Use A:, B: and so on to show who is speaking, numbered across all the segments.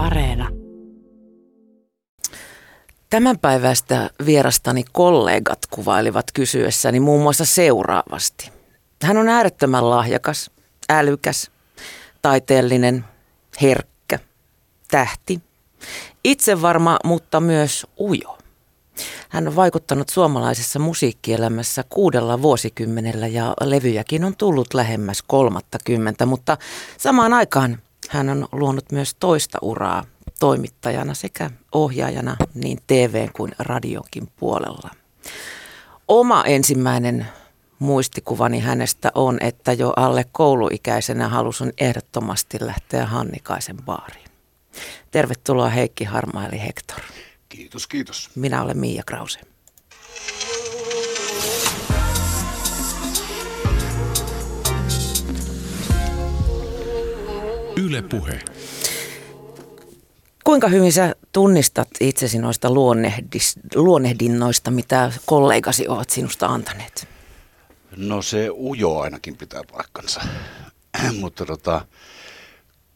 A: Areena.
B: Tämän päivästä vierastani kollegat kuvailivat kysyessäni muun muassa seuraavasti. Hän on äärettömän lahjakas, älykäs, taiteellinen, herkkä, tähti, itsevarma, mutta myös ujo. Hän on vaikuttanut suomalaisessa musiikkielämässä kuudella vuosikymmenellä ja levyjäkin on tullut lähemmäs kolmatta kymmentä, mutta samaan aikaan hän on luonut myös toista uraa toimittajana sekä ohjaajana niin TV kuin radionkin puolella. Oma ensimmäinen muistikuvani hänestä on, että jo alle kouluikäisenä halusin ehdottomasti lähteä Hannikaisen baariin. Tervetuloa Heikki Harmaili Hector.
C: Kiitos, kiitos.
B: Minä olen Miia Krause.
D: Yle Puhe.
B: Kuinka hyvin sä tunnistat itsesi noista luonnehdinnoista, mitä kollegasi ovat sinusta antaneet?
C: No se ujo ainakin pitää paikkansa. Mutta tota,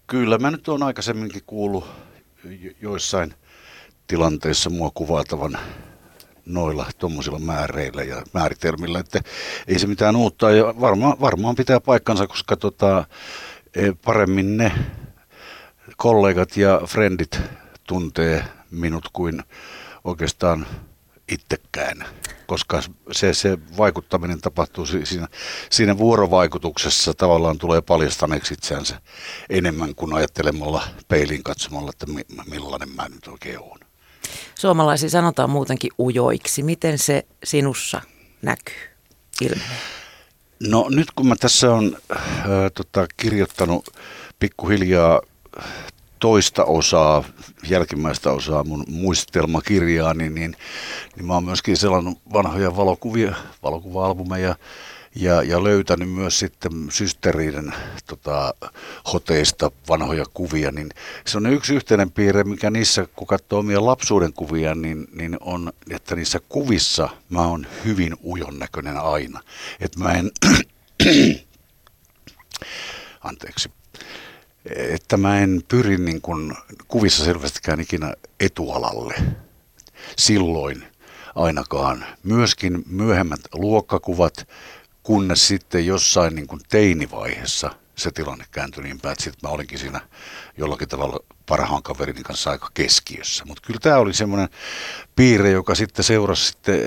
C: kyllä mä nyt on aikaisemminkin kuullut joissain tilanteissa mua kuvaatavan noilla tuommoisilla määreillä ja määritelmillä, että ei se mitään uutta ja varmaan, varmaan pitää paikkansa, koska tota, paremmin ne kollegat ja frendit tuntee minut kuin oikeastaan itsekään, koska se, se vaikuttaminen tapahtuu siinä, siinä vuorovaikutuksessa tavallaan tulee paljastaneeksi itseänsä enemmän kuin ajattelemalla peilin katsomalla, että millainen mä nyt oikein olen.
B: Suomalaisia sanotaan muutenkin ujoiksi. Miten se sinussa näkyy, ilmenee?
C: No nyt kun mä tässä on äh, tota, kirjoittanut pikkuhiljaa toista osaa, jälkimmäistä osaa mun muistelmakirjaa, niin, niin, niin mä oon myöskin selannut vanhoja valokuvia, valokuva-albumeja ja, ja löytänyt myös sitten systeriiden tota, hoteista vanhoja kuvia, niin se on yksi yhteinen piirre, mikä niissä, kun katsoo omia lapsuuden kuvia, niin, niin on, että niissä kuvissa mä oon hyvin ujon näköinen aina. Että mä en, anteeksi, että mä en pyri niin kuin kuvissa selvästikään ikinä etualalle silloin ainakaan. Myöskin myöhemmät luokkakuvat, kunnes sitten jossain niin kuin teinivaiheessa se tilanne kääntyi niin päin, että mä olinkin siinä jollakin tavalla parhaan kaverini kanssa aika keskiössä. Mutta kyllä tämä oli semmoinen piirre, joka sitten seurasi sitten,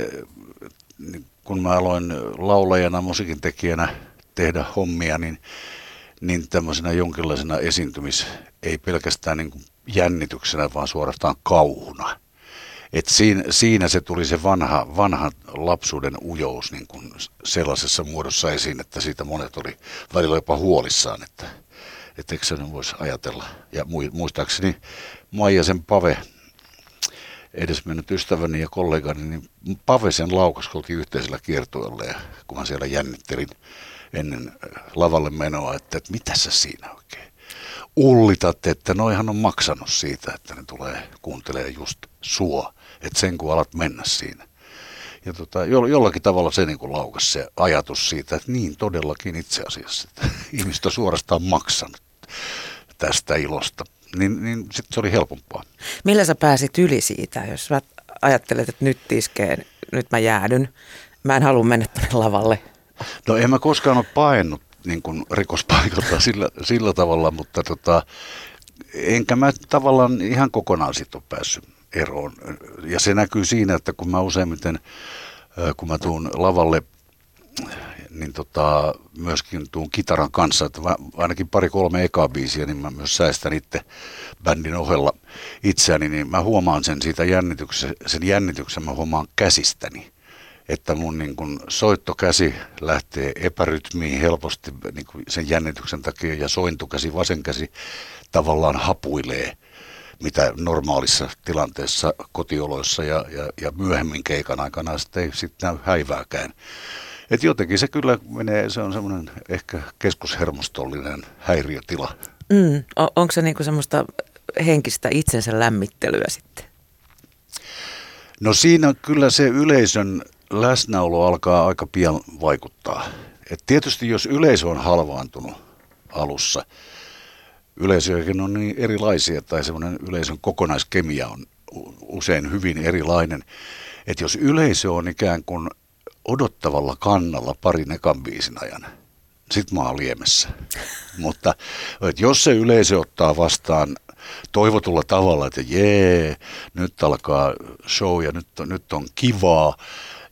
C: niin kun mä aloin laulajana, musiikin tekijänä tehdä hommia, niin niin tämmöisenä jonkinlaisena esiintymis, ei pelkästään niin kuin jännityksenä, vaan suorastaan kauhuna. Et siinä, siinä se tuli se vanha, vanha lapsuuden ujous niin kuin sellaisessa muodossa esiin, että siitä monet oli välillä jopa huolissaan, että, että eikö se voisi ajatella. Ja muistaakseni Maijasen Pave, edesmennyt ystäväni ja kollegani, niin Pave sen laukas, kun yhteisellä kiertueella ja kun mä siellä jännittelin ennen lavalle menoa, että, että mitä sä siinä oikein ullitat, että noihan on maksanut siitä, että ne tulee kuuntelee just sua, että sen kun alat mennä siinä. Ja tota, jollakin tavalla se niin laukas se ajatus siitä, että niin todellakin itse asiassa, että ihmiset on suorastaan maksanut tästä ilosta. Niin, niin sitten se oli helpompaa.
B: Millä sä pääsit yli siitä, jos sä ajattelet, että nyt iskeen, nyt mä jäädyn, mä en halua mennä tänne lavalle,
C: No en mä koskaan ole paennut niin kuin rikospaikalta sillä, sillä tavalla, mutta tota, enkä mä tavallaan ihan kokonaan siitä ole päässyt eroon. Ja se näkyy siinä, että kun mä useimmiten, kun mä tuun lavalle, niin tota, myöskin tuun kitaran kanssa, että ainakin pari-kolme ekaa biisiä, niin mä myös säästän itse bändin ohella itseäni, niin mä huomaan sen siitä jännityksen, sen jännityksen mä huomaan käsistäni että mun niin kun soittokäsi lähtee epärytmiin helposti niin kun sen jännityksen takia ja sointukäsi, vasen käsi tavallaan hapuilee, mitä normaalissa tilanteessa kotioloissa ja, ja, ja myöhemmin keikan aikana sitten ei sitten näy häivääkään. Et jotenkin se kyllä menee, se on semmoinen ehkä keskushermostollinen häiriötila.
B: Mm, on, onko se niinku semmoista henkistä itsensä lämmittelyä sitten?
C: No siinä kyllä se yleisön läsnäolo alkaa aika pian vaikuttaa. Et tietysti jos yleisö on halvaantunut alussa, yleisöjäkin on niin erilaisia tai semmoinen yleisön kokonaiskemia on usein hyvin erilainen. Että jos yleisö on ikään kuin odottavalla kannalla parin ekan biisin ajan, sit mä oon liemessä. Mutta että jos se yleisö ottaa vastaan toivotulla tavalla, että jee, nyt alkaa show ja nyt, nyt on kivaa,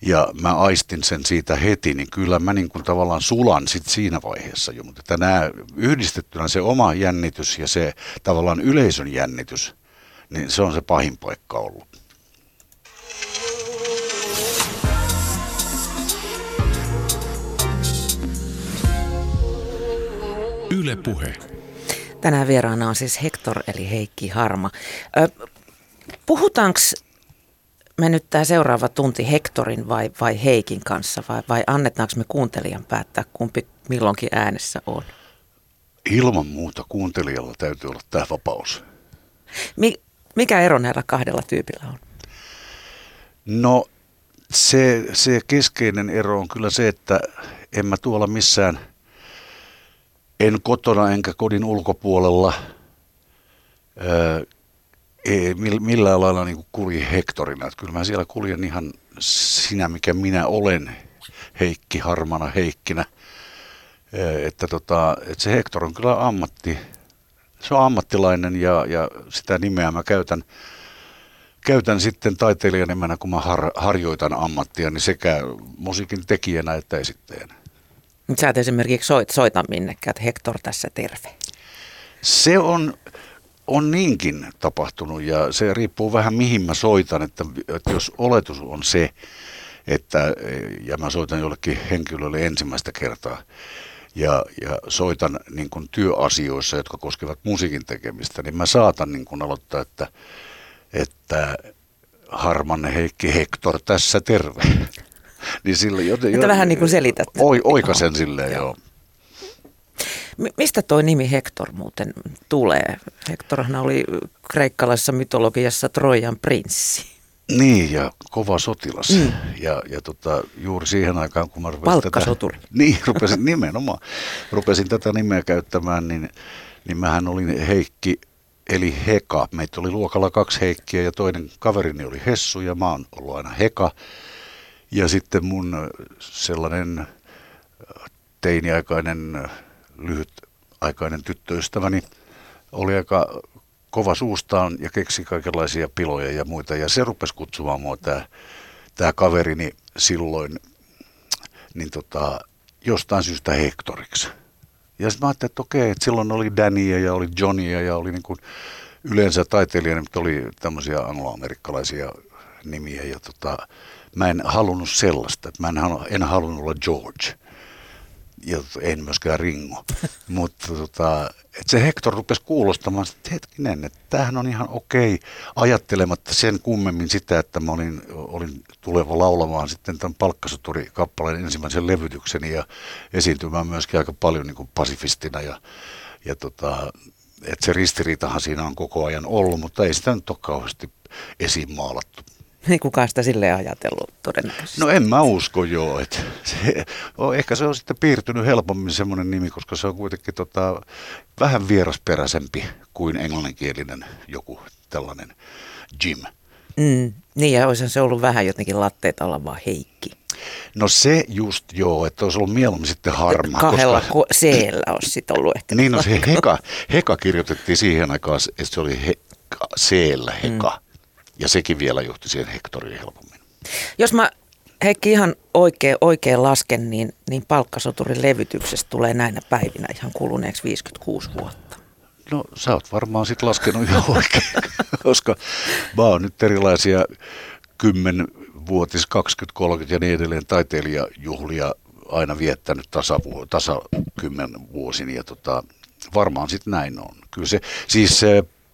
C: ja mä aistin sen siitä heti, niin kyllä mä niin kuin tavallaan sulan sit siinä vaiheessa jo. Mutta että nämä yhdistettynä se oma jännitys ja se tavallaan yleisön jännitys, niin se on se pahin paikka ollut.
B: Yle Puhe. Tänään vieraana on siis Hector eli Heikki Harma. puhutaanko me nyt tämä seuraava tunti Hektorin vai, vai Heikin kanssa vai, vai annetaanko me kuuntelijan päättää kumpi milloinkin äänessä on?
C: Ilman muuta kuuntelijalla täytyy olla tämä vapaus.
B: Mi, mikä ero näillä kahdella tyypillä on?
C: No se, se keskeinen ero on kyllä se, että en mä tuolla missään, en kotona enkä kodin ulkopuolella ei millään lailla niin kuin kulje hektorina. Että kyllä mä siellä kuljen ihan sinä, mikä minä olen, Heikki Harmana Heikkinä. Että, tota, että se Hektor on kyllä ammatti, se on ammattilainen ja, ja sitä nimeä mä käytän, käytän sitten taiteilijan nimenä, kun mä har, harjoitan ammattia, niin sekä musiikin tekijänä että esittäjänä.
B: Sä et esimerkiksi soit, soita minnekään, että Hektor tässä terve.
C: Se on, on niinkin tapahtunut ja se riippuu vähän mihin mä soitan, että, että jos oletus on se, että ja mä soitan jollekin henkilölle ensimmäistä kertaa ja, ja soitan niin kuin työasioissa, jotka koskevat musiikin tekemistä, niin mä saatan niin kuin aloittaa, että, että Harmanne Heikki Hektor tässä terve.
B: niin sillä joten, että vähän niin kuin selität.
C: oikasen silleen, joo. joo.
B: Mistä tuo nimi Hector muuten tulee? Hectorhan oli kreikkalaisessa mytologiassa Trojan prinssi.
C: Niin, ja kova sotilas. Mm. Ja, ja tota, juuri siihen aikaan, kun mä rupesin
B: tätä,
C: niin, rupesin nimenomaan, rupesin tätä nimeä käyttämään, niin, niin mähän olin Heikki, eli Heka. Meitä oli luokalla kaksi Heikkiä ja toinen kaverini oli Hessu ja mä oon ollut aina Heka. Ja sitten mun sellainen teiniaikainen lyhytaikainen tyttöystäväni oli aika kova suustaan ja keksi kaikenlaisia piloja ja muita. Ja se rupesi kutsumaan mua tämä, tämä kaverini silloin niin tota, jostain syystä Hektoriksi. Ja sitten mä ajattelin, että okei, että silloin oli Dania ja oli Johnia ja oli niin kuin yleensä taiteilijana, mutta oli tämmöisiä angloamerikkalaisia nimiä. Ja tota, mä en halunnut sellaista, että mä en, en halunnut olla George ja en myöskään Ringo. Mutta tota, et se Hector rupesi kuulostamaan, että hetkinen, että tämähän on ihan okei, ajattelematta sen kummemmin sitä, että mä olin, olin tuleva laulamaan sitten tämän palkkasoturi-kappaleen ensimmäisen levytykseni ja esiintymään myöskin aika paljon niin kuin pasifistina ja, ja tota, että se ristiriitahan siinä on koko ajan ollut, mutta ei sitä nyt ole kauheasti esiin maalattu.
B: Ei kukaan sitä silleen ajatellut todennäköisesti.
C: No en mä usko joo. Että se, ehkä se on sitten piirtynyt helpommin semmoinen nimi, koska se on kuitenkin tota, vähän vierasperäisempi kuin englanninkielinen joku tällainen Jim.
B: Mm, niin ja olisi se ollut vähän jotenkin latteita olla vaan Heikki.
C: No se just joo, että olisi ollut mieluummin sitten harmaa.
B: Kahdella koska... C-llä olisi sitten ollut ehkä.
C: Niin no se heka, heka kirjoitettiin siihen aikaan, että se oli he, C-llä heka. Mm. Ja sekin vielä johti siihen hektoriin helpommin.
B: Jos mä Heikki ihan oikein, oikein lasken, niin, niin palkkasoturin levytyksestä tulee näinä päivinä ihan kuluneeksi 56 vuotta.
C: No sä oot varmaan sitten laskenut ihan oikein, koska mä oon nyt erilaisia 10 vuotis, 20, 30 ja niin edelleen taiteilijajuhlia aina viettänyt tasa, tasa 10 vuosin ja tota, varmaan sitten näin on. Kyllä se, siis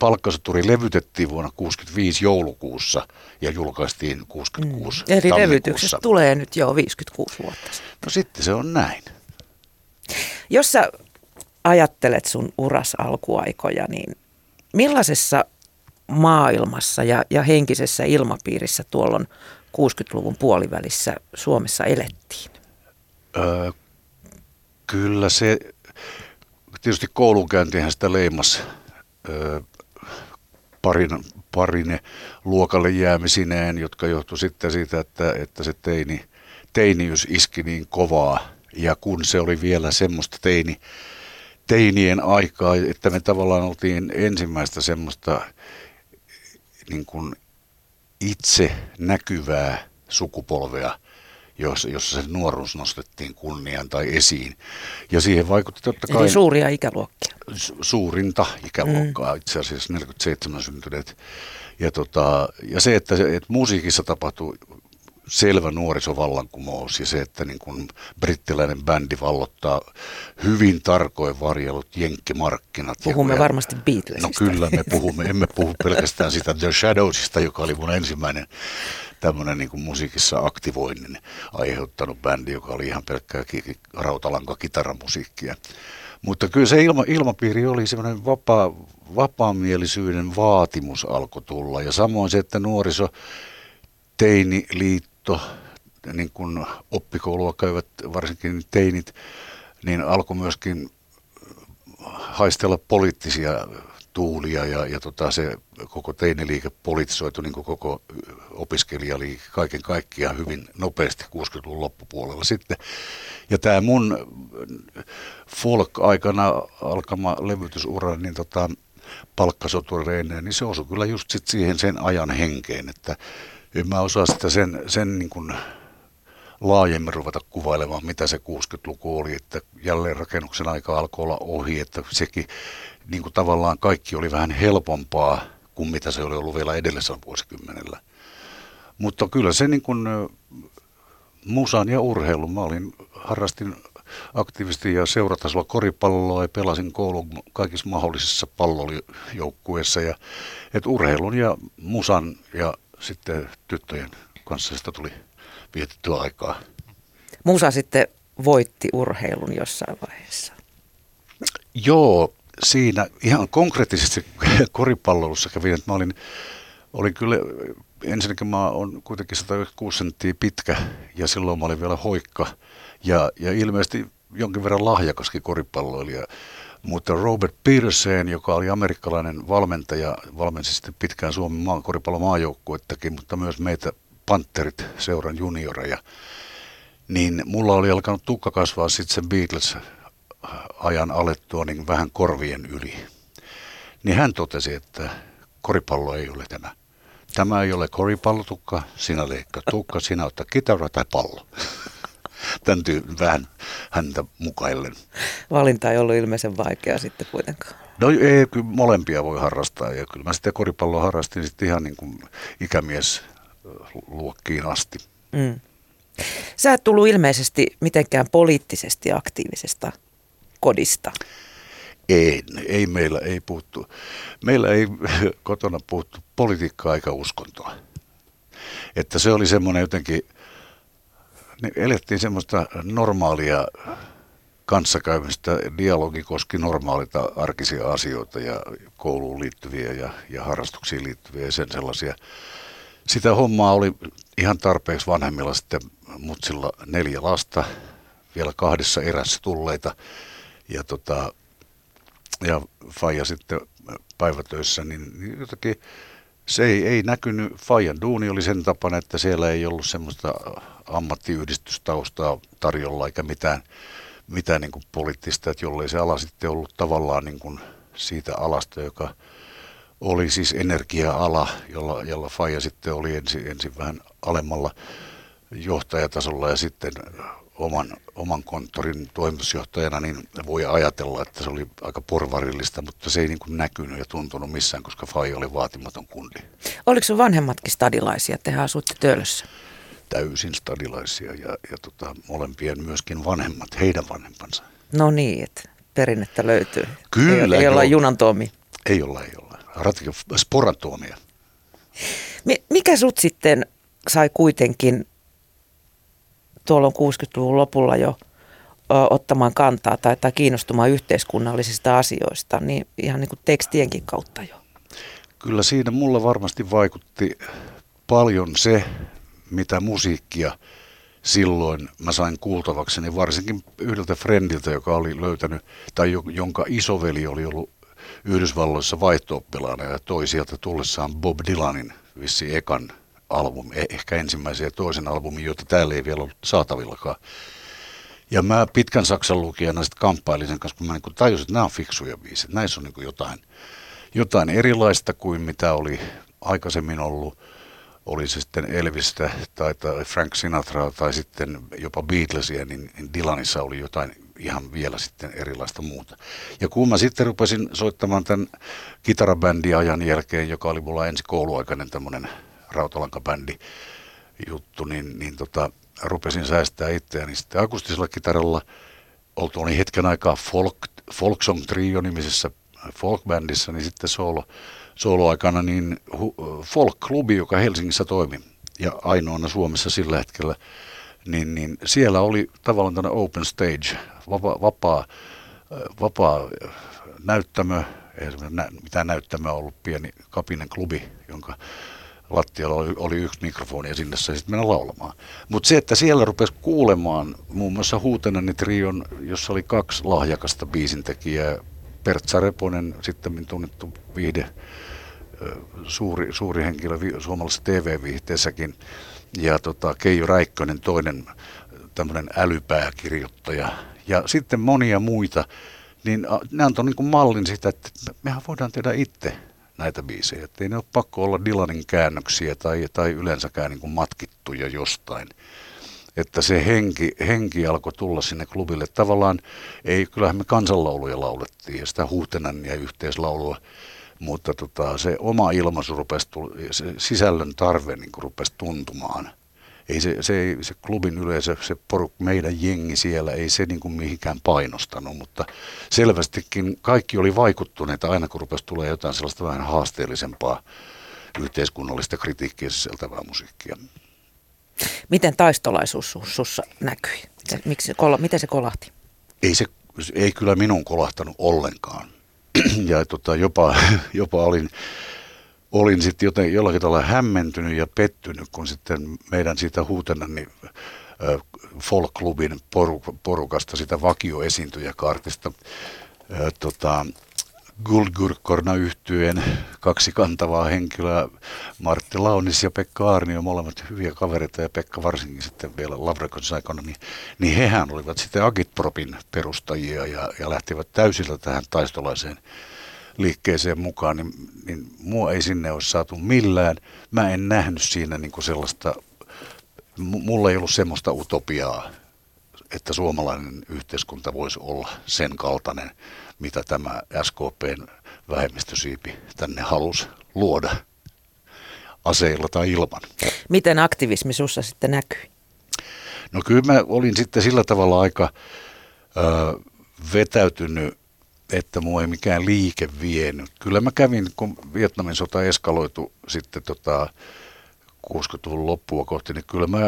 C: palkkasoturi levytettiin vuonna 65 joulukuussa ja julkaistiin 66 mm. Eli
B: levytyksestä tulee nyt jo 56 vuotta
C: No sitten se on näin.
B: Jos sä ajattelet sun uras alkuaikoja, niin millaisessa maailmassa ja, ja henkisessä ilmapiirissä tuolloin 60-luvun puolivälissä Suomessa elettiin?
C: Öö, kyllä se tietysti koulunkäyntihän sitä leimas parin, parine luokalle jäämisineen, jotka johtu sitten siitä, että, että se teini, teiniys iski niin kovaa. Ja kun se oli vielä semmoista teini, teinien aikaa, että me tavallaan oltiin ensimmäistä semmoista niin kuin itse näkyvää sukupolvea, jossa, jossa se nuoruus nostettiin kunniaan tai esiin. Ja siihen vaikutti totta kai...
B: Eli suuria ikäluokkia.
C: Suurinta ikäluokkaa, mm. itse asiassa 47 syntyneet. Ja, tota, ja se, että, että musiikissa tapahtui selvä nuorisovallankumous ja se, että niin kuin brittiläinen bändi vallottaa hyvin tarkoin varjellut jenkkimarkkinat.
B: Puhumme ja, varmasti Beatlesista.
C: No kyllä me puhumme, emme puhu pelkästään sitä The Shadowsista, joka oli mun ensimmäinen tämmöinen niin musiikissa aktivoinnin aiheuttanut bändi, joka oli ihan pelkkää rautalanka kitaramusiikkia. Mutta kyllä se ilma, ilmapiiri oli semmoinen vapaa, vapaamielisyyden vaatimus alkoi tulla. Ja samoin se, että nuoriso, teiniliitto, niin kuin oppikoulua käyvät varsinkin teinit, niin alkoi myöskin haistella poliittisia tuulia ja, ja tota, se koko teiniliike politisoitu niin kuin koko opiskelijaliike kaiken kaikkiaan hyvin nopeasti 60-luvun loppupuolella sitten. Ja tämä mun folk-aikana alkama levytysura, niin tota, palkkasotureineen, niin se osui kyllä just sit siihen sen ajan henkeen, että en mä osaa sitä sen, sen niin kuin laajemmin ruveta kuvailemaan, mitä se 60-luku oli, että jälleen rakennuksen aika alkoi olla ohi, että sekin niin kuin tavallaan kaikki oli vähän helpompaa kuin mitä se oli ollut vielä edellisellä vuosikymmenellä. Mutta kyllä se niin kuin musan ja urheilun, mä olin, harrastin aktiivisesti ja seuratasolla koripalloa ja pelasin koulun kaikissa mahdollisissa pallojoukkueissa. Ja, että urheilun ja musan ja sitten tyttöjen kanssa sitä tuli vietettyä aikaa.
B: Musa sitten voitti urheilun jossain vaiheessa.
C: Joo, siinä ihan konkreettisesti koripallossa kävin, että mä olin, olin kyllä, ensinnäkin mä olen kuitenkin 106 senttiä pitkä ja silloin mä olin vielä hoikka ja, ja ilmeisesti jonkin verran lahjakaskin koripalloilija. Mutta Robert Pearson, joka oli amerikkalainen valmentaja, valmensi sitten pitkään Suomen maa, koripallomaajoukkuettakin, mutta myös meitä Panterit seuran junioreja, niin mulla oli alkanut tukka kasvaa sitten sen Beatles ajan alettua niin vähän korvien yli. Niin hän totesi, että koripallo ei ole tämä. Tämä ei ole koripallotukka, sinä leikkaa tukka, sinä ottaa kitara tai pallo. Tyy- vähän häntä mukaillen.
B: Valinta ei ollut ilmeisen vaikea sitten kuitenkaan.
C: No ei, kyllä molempia voi harrastaa ja kyllä mä sitten koripalloa harrastin sitten ihan niin kuin ikämies luokkiin asti. Mm.
B: Sä et tullut ilmeisesti mitenkään poliittisesti aktiivisesta kodista?
C: Ei, ei meillä ei puhuttu. Meillä ei kotona puhuttu politiikkaa eikä uskontoa. Että se oli semmoinen jotenkin, niin elettiin semmoista normaalia kanssakäymistä. Dialogi koski normaalita arkisia asioita ja kouluun liittyviä ja, ja harrastuksiin liittyviä ja sen sellaisia. Sitä hommaa oli ihan tarpeeksi vanhemmilla sitten mutsilla neljä lasta, vielä kahdessa erässä tulleita ja, tota, ja Faija sitten päivätöissä, niin, niin jotenkin se ei, ei näkynyt. Fajan duuni oli sen tapana, että siellä ei ollut semmoista ammattiyhdistystaustaa tarjolla eikä mitään, mitään niin kuin poliittista, että jollei se ala sitten ollut tavallaan niin kuin siitä alasta, joka oli siis energia-ala, jolla, jolla Faija sitten oli ensin, ensin vähän alemmalla johtajatasolla ja sitten oman, oman konttorin toimitusjohtajana, niin voi ajatella, että se oli aika porvarillista, mutta se ei niin kuin näkynyt ja tuntunut missään, koska Fai oli vaatimaton kundi.
B: Oliko sun vanhemmatkin stadilaisia? Tehän asutte Töölössä.
C: Täysin stadilaisia ja, ja tota, molempien myöskin vanhemmat, heidän vanhempansa.
B: No niin, että perinnettä löytyy.
C: Kyllä.
B: Ei, ei olla junan tuomi.
C: Ei olla, ei olla. Ratika, sporatuomia.
B: Mikä sut sitten sai kuitenkin tuolloin 60-luvun lopulla jo ottamaan kantaa tai, tai kiinnostumaan yhteiskunnallisista asioista, niin ihan niin kuin tekstienkin kautta jo.
C: Kyllä siinä mulla varmasti vaikutti paljon se, mitä musiikkia silloin mä sain kuultavakseni varsinkin yhdeltä friendiltä, joka oli löytänyt, tai jonka isoveli oli ollut Yhdysvalloissa vaihto ja toi sieltä tullessaan Bob Dylanin vissi ekan albumi, e- ehkä ensimmäisen ja toisen albumin, jota täällä ei vielä ollut saatavillakaan. Ja mä pitkän Saksan lukijana sitten kamppailin sen kanssa, kun mä niin tajusin, että nämä on fiksuja biisit. Näissä on niin jotain, jotain erilaista kuin mitä oli aikaisemmin ollut. Oli se sitten Elvistä tai, tai Frank Sinatra tai sitten jopa Beatlesia, niin, niin Dylanissa oli jotain ihan vielä sitten erilaista muuta. Ja kun mä sitten rupesin soittamaan tämän kitarabändiajan jälkeen, joka oli mulla ensi kouluaikainen tämmöinen rautalankabändi juttu, niin, niin tota, rupesin säästää itseäni sitten akustisella kitaralla. Oltuani hetken aikaa folk, folk Song Trio nimisessä folkbändissä, niin sitten solo, soloaikana niin folk-klubi, joka Helsingissä toimi ja ainoana Suomessa sillä hetkellä, niin, niin siellä oli tavallaan tämmöinen open stage, vapaa, vapaa, vapaa näyttämö, ei mitään näyttämöä ollut, pieni kapinen klubi, jonka lattialla oli, oli yksi mikrofoni ja sinne sai sitten mennä laulamaan. Mutta se, että siellä rupesi kuulemaan muun muassa Huutenani trion, jossa oli kaksi lahjakasta biisintekijää, Pertsa Reponen, sitten tunnettu viihde, suuri, suuri henkilö suomalaisessa TV-viihteessäkin, ja tota, Keijo Räikkönen, toinen tämmöinen älypääkirjoittaja, ja sitten monia muita, niin ne antoi niin mallin sitä, että mehän voidaan tehdä itse näitä biisejä. Että ei ne ole pakko olla Dylanin käännöksiä tai, tai yleensäkään niin kuin matkittuja jostain. Että se henki, henki alkoi tulla sinne klubille. Tavallaan ei, kyllähän me kansanlauluja laulettiin ja sitä ja yhteislaulua, mutta tota, se oma ilmaisu rupesi, sisällön tarve niin rupesi tuntumaan – ei se, se, ei, se klubin yleisö, se poruk, meidän jengi siellä, ei se niin kuin mihinkään painostanut, mutta selvästikin kaikki oli vaikuttuneita aina kun rupesi tulee jotain sellaista vähän haasteellisempaa yhteiskunnallista kritiikkiä sisältävää musiikkia.
B: Miten taistolaisuus sussa näkyi? Miksi, miten se kolahti?
C: Ei se ei kyllä minun kolahtanut ollenkaan. ja tota, jopa, jopa olin olin sitten joten jollakin tavalla hämmentynyt ja pettynyt, kun sitten meidän siitä huutena niin folk-klubin porukasta, sitä vakioesiintyjäkartista, tota, Guldgurkorna yhtyeen kaksi kantavaa henkilöä, Martti Launis ja Pekka Aarnio, molemmat hyviä kavereita ja Pekka varsinkin sitten vielä Lavrekons aikana, niin, niin hehän olivat sitten Agitpropin perustajia ja, ja lähtivät täysillä tähän taistolaiseen liikkeeseen mukaan, niin, niin mua ei sinne olisi saatu millään. Mä en nähnyt siinä niin kuin sellaista, mulla ei ollut semmoista utopiaa, että suomalainen yhteiskunta voisi olla sen kaltainen, mitä tämä SKPn vähemmistösiipi tänne halusi luoda aseilla tai ilman.
B: Miten aktivismi sussa sitten näkyy?
C: No kyllä mä olin sitten sillä tavalla aika ö, vetäytynyt että mua ei mikään liike vienyt. Kyllä mä kävin, kun Vietnamin sota eskaloitu sitten tota 60-luvun loppua kohti, niin kyllä mä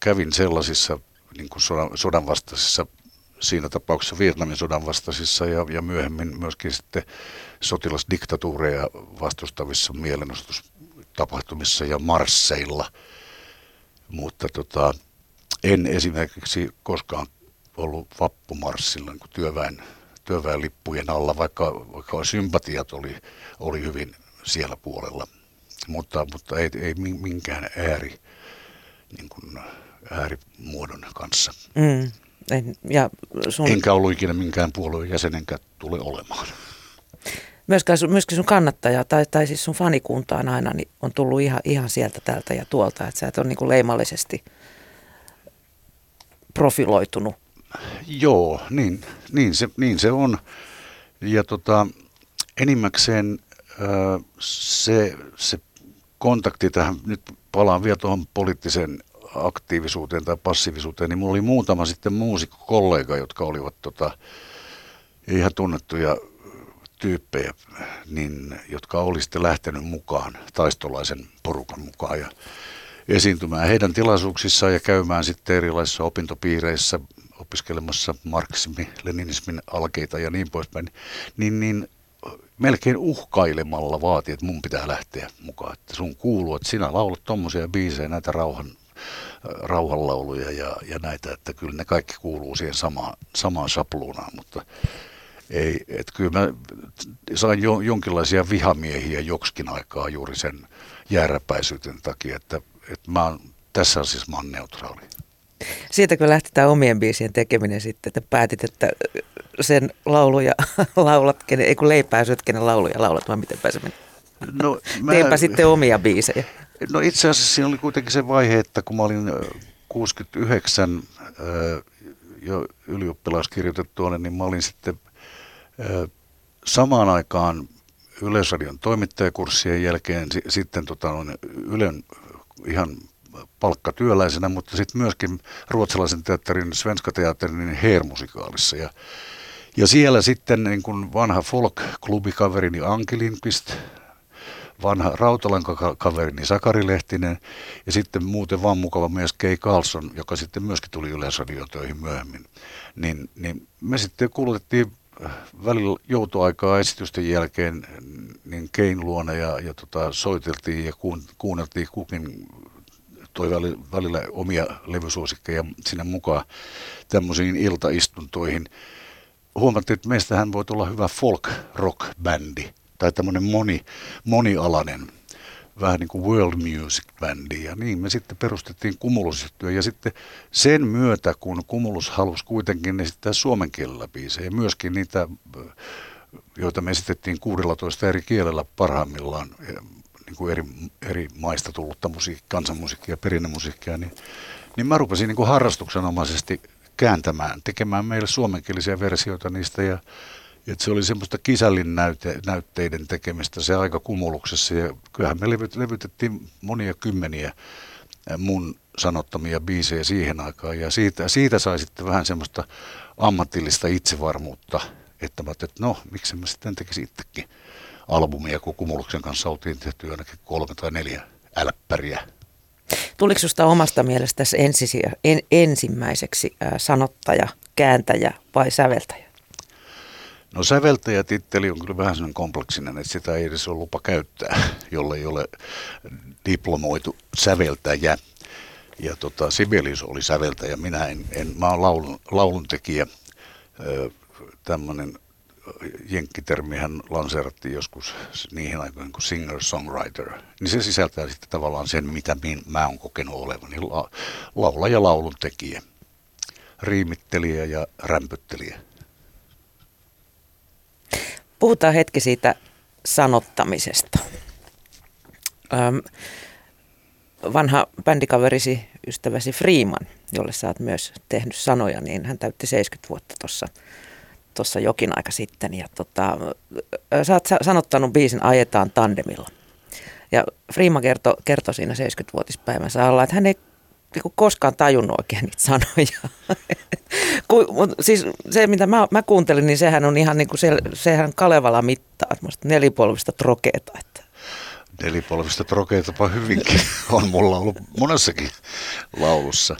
C: kävin sellaisissa niin kuin sodan, sodan vastaisissa, siinä tapauksessa Vietnamin sodan vastaisissa ja, ja myöhemmin myöskin sitten sotilasdiktatuureja vastustavissa mielenostustapahtumissa ja marsseilla. Mutta tota, en esimerkiksi koskaan ollut vappumarssilla niin kuin työväen työväenlippujen alla, vaikka, vaikka sympatiat oli, oli hyvin siellä puolella. Mutta, mutta ei, ei minkään ääri, niin kuin äärimuodon kanssa. Mm. En, ja sun... Enkä ollut ikinä minkään puolueen jäsenenkään tule olemaan.
B: Myöskään sun, myöskin sun kannattaja tai, tai siis sun fanikuntaan aina niin on tullut ihan, ihan sieltä täältä ja tuolta, että sä et ole niin kuin leimallisesti profiloitunut
C: Joo, niin, niin, se, niin se on. Ja tota, enimmäkseen se, se kontakti tähän, nyt palaan vielä tuohon poliittiseen aktiivisuuteen tai passiivisuuteen, niin mulla oli muutama sitten muusikkokollega, jotka olivat tota, ihan tunnettuja tyyppejä, niin, jotka oli sitten lähtenyt mukaan, taistolaisen porukan mukaan ja esiintymään heidän tilaisuuksissaan ja käymään sitten erilaisissa opintopiireissä opiskelemassa marksismi, leninismin alkeita ja niin poispäin, niin, niin melkein uhkailemalla vaati, että mun pitää lähteä mukaan. Että sun kuuluu, että sinä laulat tommosia biisejä, näitä rauhan rauhanlauluja ja, ja näitä, että kyllä ne kaikki kuuluu siihen samaan, samaan sapluunaan, mutta ei, että kyllä mä sain jo, jonkinlaisia vihamiehiä joksikin aikaa juuri sen jääräpäisyyden takia, että, että mä oon, tässä asiassa mä oon neutraali.
B: Siitä kun lähti tämä omien biisien tekeminen sitten, että päätit, että sen lauluja laulat, kenen, ei kun leipää syöt, kenen lauluja laulat, vaan miten se meni? No, mä, Teinpä sitten omia biisejä.
C: No itse asiassa siinä oli kuitenkin se vaihe, että kun mä olin 69 jo ylioppilaskirjoitettua, niin mä olin sitten samaan aikaan Yleisradion toimittajakurssien jälkeen sitten tota, Ylen ihan palkkatyöläisenä, mutta sitten myöskin ruotsalaisen teatterin, Svenska teatterin niin Hermusikaalissa. Ja, ja siellä sitten niin kuin vanha folk-klubikaverini Anki Lindqvist, vanha Rautalan kaverini Sakari Lehtinen ja sitten muuten vaan mukava mies Kei Carlson, joka sitten myöskin tuli Yleisradioon töihin myöhemmin. Niin, niin me sitten kulutettiin välillä joutoaikaa esitysten jälkeen niin Kein luona ja, ja tota, soiteltiin ja kuun, kuunneltiin kukin toi välillä omia levysuosikkeja sinne mukaan tämmöisiin iltaistuntoihin. Huomattiin, että meistähän voi tulla hyvä folk-rock-bändi tai tämmöinen moni, monialainen vähän niin kuin world music bändi. Ja niin me sitten perustettiin Kumulus ja sitten sen myötä, kun Kumulus halusi kuitenkin esittää suomen kielellä biisejä, myöskin niitä, joita me esitettiin 16 eri kielellä parhaimmillaan, niin kuin eri, eri maista tullutta musiikki, kansanmusiikkia, perinnemusiikkia, niin, niin mä rupesin niin kuin harrastuksenomaisesti kääntämään, tekemään meille suomenkielisiä versioita niistä ja että se oli semmoista kisällin näyte, näytteiden tekemistä se aika kumuluksessa ja kyllähän me levyt, levytettiin monia kymmeniä mun sanottamia biisejä siihen aikaan ja siitä, siitä sai sitten vähän semmoista ammatillista itsevarmuutta, että mä että no, miksi mä sitten tekisi itsekin albumia, kun Kumuluksen kanssa oltiin tehty ainakin kolme tai neljä älppäriä.
B: Tuliko sinusta omasta mielestäsi ensisiä, en, ensimmäiseksi ää, sanottaja, kääntäjä vai säveltäjä?
C: No säveltäjätitteli on kyllä vähän sellainen kompleksinen, että sitä ei edes ole lupa käyttää, jolle ei ole diplomoitu säveltäjä. Ja tota, Sibelius oli säveltäjä, minä en, en mä oon laulun, lauluntekijä, tämmöinen jenkkitermihän lanseerattiin joskus niihin aikoihin kuin singer-songwriter, niin se sisältää sitten tavallaan sen, mitä mä oon kokenut olevani, la, laula ja laulun tekijä, riimittelijä ja rämpyttelijä.
B: Puhutaan hetki siitä sanottamisesta. Öm, vanha bändikaverisi, ystäväsi Freeman, jolle sä oot myös tehnyt sanoja, niin hän täytti 70 vuotta tuossa tuossa jokin aika sitten. Ja tota, sä oot sanottanut biisin Ajetaan tandemilla. Ja Freeman kertoi kerto siinä 70-vuotispäivänsä alla, että hän ei niin koskaan tajunnut oikein niitä sanoja. Ku, siis se, mitä mä, mä kuuntelin, niin sehän on ihan niin kuin se, sehän Kalevala mittaa, nelipolvista trokeeta. Että.
C: Nelipolvista trokeetapa hyvinkin on mulla ollut monessakin laulussa.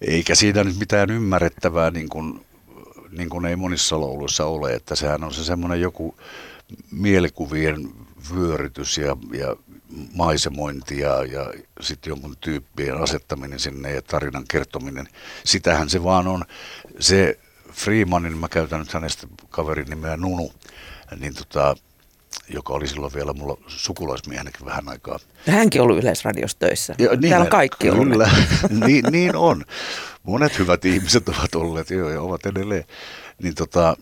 C: Eikä siinä nyt mitään ymmärrettävää, niin kuin, niin kuin ei monissa lauluissa ole, että sehän on se semmoinen joku mielikuvien vyörytys ja, ja maisemointi ja, ja sitten jonkun tyyppien asettaminen sinne ja tarinan kertominen. Sitähän se vaan on. Se Freemanin, mä käytän nyt hänestä kaverin nimeä Nunu, niin tota, joka oli silloin vielä mulla sukulaismiehenäkin vähän aikaa.
B: Hänkin ollut Yleisradiossa töissä. Ja, niin, Täällä on kaikki
C: kyllä, niin, niin on. Monet hyvät ihmiset ovat olleet jo ja ovat edelleen. Niin tota,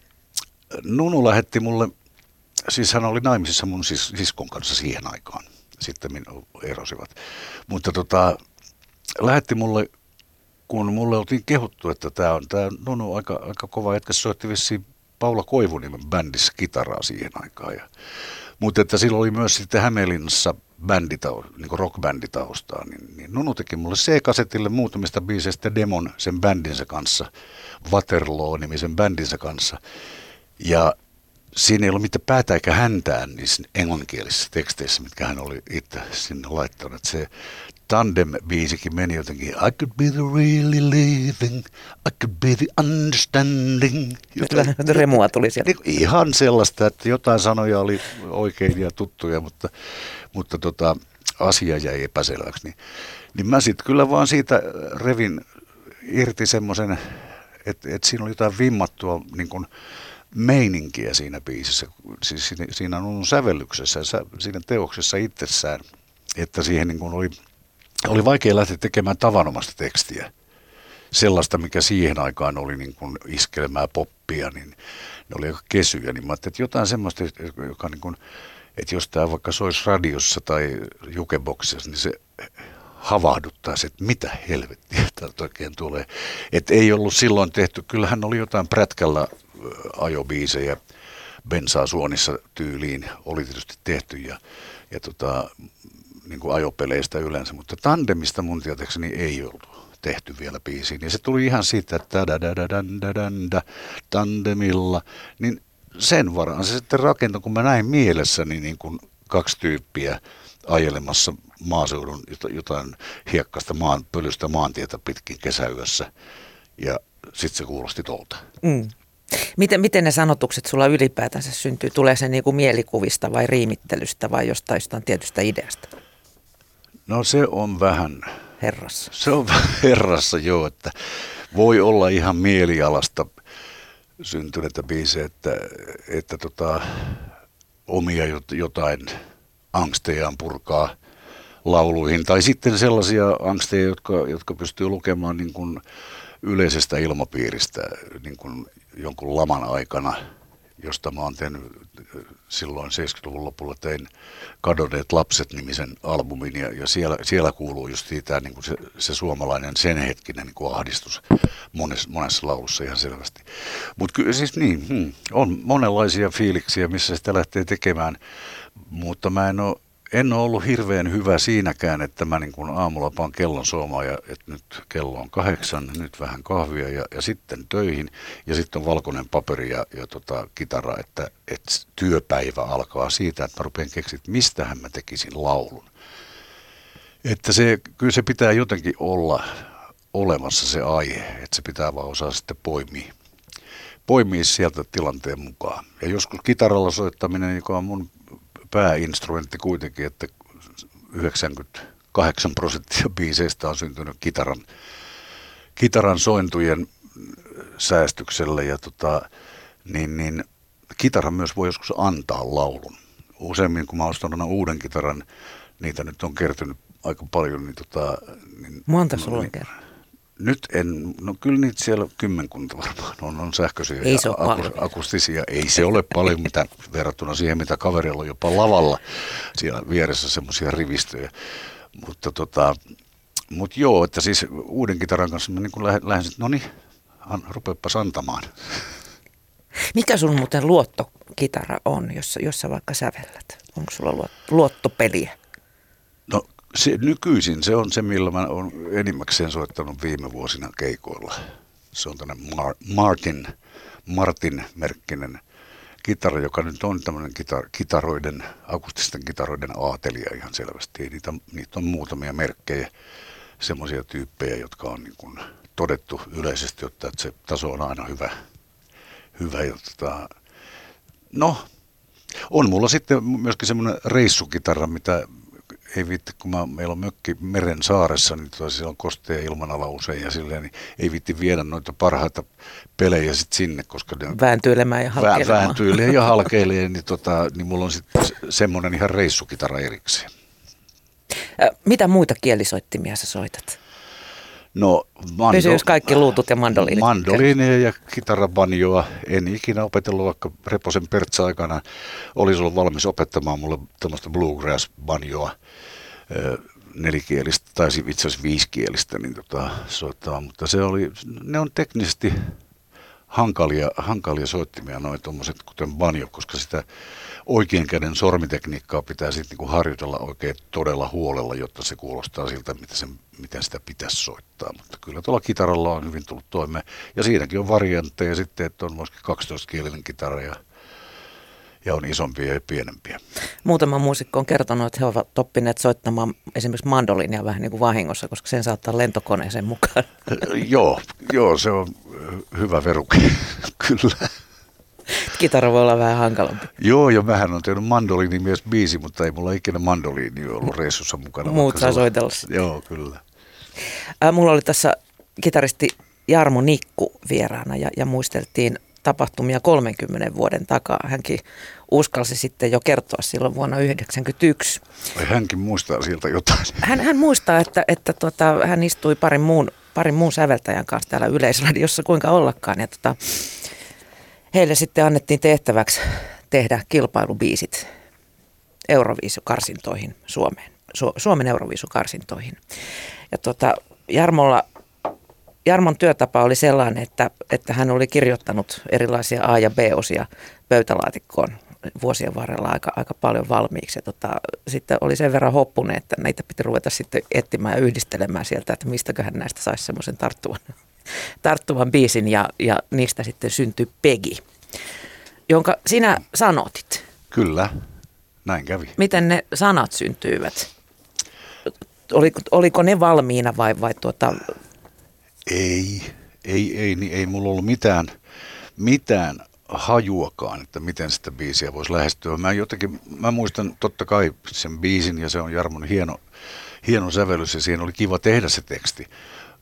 C: Nunu lähetti mulle, siis hän oli naimisissa mun sis, siskon kanssa siihen aikaan sitten erosivat. Mutta tota, lähetti mulle, kun mulle oltiin kehuttu, että tämä on tämä Nunu aika, aika kova jätkä, soitti vissiin Paula Koivuniemen bändissä kitaraa siihen aikaan. Ja, mutta että silloin oli myös sitten Hämeenlinnassa bänditau, niin rockbänditaustaa, niin, niin Nunu teki mulle C-kasetille muutamista biiseistä demon sen bändinsä kanssa, Waterloo-nimisen bändinsä kanssa. Ja siinä ei ollut mitään päätä eikä häntään niissä englanninkielisissä teksteissä, mitkä hän oli itse sinne laittanut. Se tandem-biisikin meni jotenkin, I could be the really living, I could be the understanding.
B: Jotain, remua tuli sieltä.
C: Niin, ihan sellaista, että jotain sanoja oli oikein ja tuttuja, mutta, mutta tota, asia jäi epäselväksi. Niin, Niin mä sitten kyllä vaan siitä revin irti semmoisen, että, että siinä oli jotain vimmattua niin kuin meininkiä siinä biisissä, siis siinä, siinä on sävellyksessä siinä teoksessa itsessään, että siihen niin kuin oli, oli vaikea lähteä tekemään tavanomasta tekstiä. Sellaista, mikä siihen aikaan oli niin kuin iskelmää poppia, niin ne oli aika kesyjä. Niin mä että jotain semmoista, joka niin kuin, että jos tämä vaikka soisi radiossa tai jukeboksissa, niin se havahduttaisi, että mitä helvettiä täältä oikein tulee. Että ei ollut silloin tehty, kyllähän oli jotain prätkällä ajobiisejä bensaa suonissa tyyliin, oli tietysti tehty ja, ja tota, niin kuin ajopeleistä yleensä, mutta tandemista mun tietääkseni ei ollut tehty vielä biisiin. Ja se tuli ihan siitä, että tandemilla, niin sen varaan se sitten rakentui, kun mä näin mielessäni niin kuin kaksi tyyppiä ajelemassa maaseudun jotain hiekkasta maan, pölystä maantietä pitkin kesäyössä. Ja sitten se kuulosti tuolta. Mm.
B: Miten, miten ne sanotukset sulla ylipäätänsä syntyy? Tulee se niin kuin mielikuvista vai riimittelystä vai jostain, jostain tietystä ideasta?
C: No se on vähän...
B: Herrassa.
C: Se on herrassa, joo, että voi olla ihan mielialasta syntyneitä biisejä, että, että tota, omia jotain angstejaan purkaa lauluihin. Tai sitten sellaisia angsteja, jotka, jotka pystyy lukemaan niin kuin yleisestä ilmapiiristä niin kuin jonkun laman aikana, josta mä oon tehnyt silloin 70-luvun lopulla tein Kadonneet lapset-nimisen albumin ja, ja siellä, siellä kuuluu just siitä niin kuin se, se suomalainen sen hetkinen niin kuin ahdistus monessa, monessa laulussa ihan selvästi. Mutta kyllä siis niin, hmm, on monenlaisia fiiliksiä, missä sitä lähtee tekemään, mutta mä en ole en ole ollut hirveän hyvä siinäkään, että mä niin kuin aamulla paan kellon soimaan ja että nyt kello on kahdeksan, nyt vähän kahvia ja, ja sitten töihin. Ja sitten on valkoinen paperi ja, ja tota, kitara, että, että työpäivä alkaa siitä, että mä rupean keksiä, että mistähän mä tekisin laulun. Että se, kyllä se pitää jotenkin olla olemassa se aihe, että se pitää vaan osaa sitten poimia poimia sieltä tilanteen mukaan. Ja joskus kitaralla soittaminen, joka on mun pääinstrumentti kuitenkin, että 98 prosenttia biiseistä on syntynyt kitaran, kitaran sointujen säästyksellä ja tota, niin, niin kitara myös voi joskus antaa laulun. Useimmin kun mä ostan uuden kitaran, niitä nyt on kertynyt aika paljon. Niin tota, niin,
B: Monta sulla niin,
C: nyt en, no kyllä niitä siellä kymmenkunta varmaan on, on sähköisiä ei ja akus, akustisia. Ei se ole paljon mitä verrattuna siihen, mitä kaverilla on jopa lavalla siellä vieressä semmoisia rivistöjä. Mutta tota, mut joo, että siis uuden kitaran kanssa mä niin lähden, lähden no niin, rupeappa santamaan.
B: Mikä sun muuten luottokitara on, jos, jos sä vaikka sävellät? Onko sulla luottopeliä?
C: Se, nykyisin se on se, millä mä olen enimmäkseen soittanut viime vuosina keikoilla. Se on tämmöinen Mar- Martin, Martin-merkkinen kitara, joka nyt on tämmöinen kitar- kitaroiden, akustisten kitaroiden aatelija ihan selvästi. Niitä, niitä on muutamia merkkejä, semmoisia tyyppejä, jotka on niin kuin todettu yleisesti, että se taso on aina hyvä. hyvä ja tota, no, on mulla sitten myöskin semmoinen reissukitara, mitä ei viitti, kun mä, meillä on mökki meren saaressa, niin tuota, siellä on kostea ilmanala usein ja silleen, niin ei viitti viedä noita parhaita pelejä sitten sinne, koska ne
B: vääntyilemään ja halkeilemaan.
C: Vääntyilee ja halkeilee, niin, tota, niin mulla on sitten semmoinen ihan reissukitara erikseen.
B: Mitä muita kielisoittimia sä soitat?
C: No,
B: mando- Pysyys kaikki luutut ja mandoliinit.
C: Mandoliineja ja kitarabanjoa. En ikinä opetellut, vaikka Reposen Pertsa aikana olisi ollut valmis opettamaan mulle tämmöistä bluegrass-banjoa nelikielistä, tai itse asiassa viisikielistä, niin tota, soittaa, mutta se oli, ne on teknisesti hankalia, hankalia soittimia, noin tuommoiset kuten banjo, koska sitä oikein käden sormitekniikkaa pitää sitten niinku harjoitella oikein todella huolella, jotta se kuulostaa siltä, miten, se, miten sitä pitäisi soittaa. Mutta kyllä tuolla kitaralla on hyvin tullut toimeen. Ja siinäkin on variantteja sitten, että on myöskin 12-kielinen kitara ja, ja on isompia ja pienempiä.
B: Muutama muusikko on kertonut, että he ovat oppineet soittamaan esimerkiksi mandolinia vähän niin kuin vahingossa, koska sen saattaa lentokoneeseen mukaan.
C: joo, joo, se on hyvä veruke, kyllä.
B: Kitara voi olla vähän hankalampi.
C: Joo, ja vähän on tehnyt mandoliini myös biisi, mutta ei mulla ikinä mandoliini ollut reissussa mukana.
B: Muut saa soitella
C: Joo, kyllä.
B: Äh, mulla oli tässä kitaristi Jarmo Nikku vieraana ja, ja muisteltiin tapahtumia 30 vuoden takaa. Hänkin uskalsi sitten jo kertoa silloin vuonna 1991.
C: Vai hänkin muistaa siltä jotain.
B: Hän, hän muistaa, että, että tota, hän istui parin muun, parin muun säveltäjän kanssa täällä Yleisradiossa, kuinka ollakaan. Ja tota, heille sitten annettiin tehtäväksi tehdä kilpailubiisit Euroviisukarsintoihin Suomeen, Su- Suomen Euroviisukarsintoihin. Ja tota, Jarmolla Jarmon työtapa oli sellainen, että, että hän oli kirjoittanut erilaisia A- ja B-osia pöytälaatikkoon vuosien varrella aika, aika paljon valmiiksi. Ja tota, sitten oli sen verran hoppunen, että näitä piti ruveta sitten etsimään ja yhdistelemään sieltä, että mistäköhän näistä saisi semmoisen tarttuvan, tarttuvan biisin ja, ja niistä sitten syntyi Pegi, jonka sinä sanotit.
C: Kyllä, näin kävi.
B: Miten ne sanat syntyivät? Oliko, oliko ne valmiina vai, vai tuota,
C: ei, ei, ei, niin ei mulla ollut mitään, mitään hajuakaan, että miten sitä biisiä voisi lähestyä. Mä jotenkin, mä muistan totta kai sen biisin ja se on Jarmon hieno, hieno sävellys ja siihen oli kiva tehdä se teksti.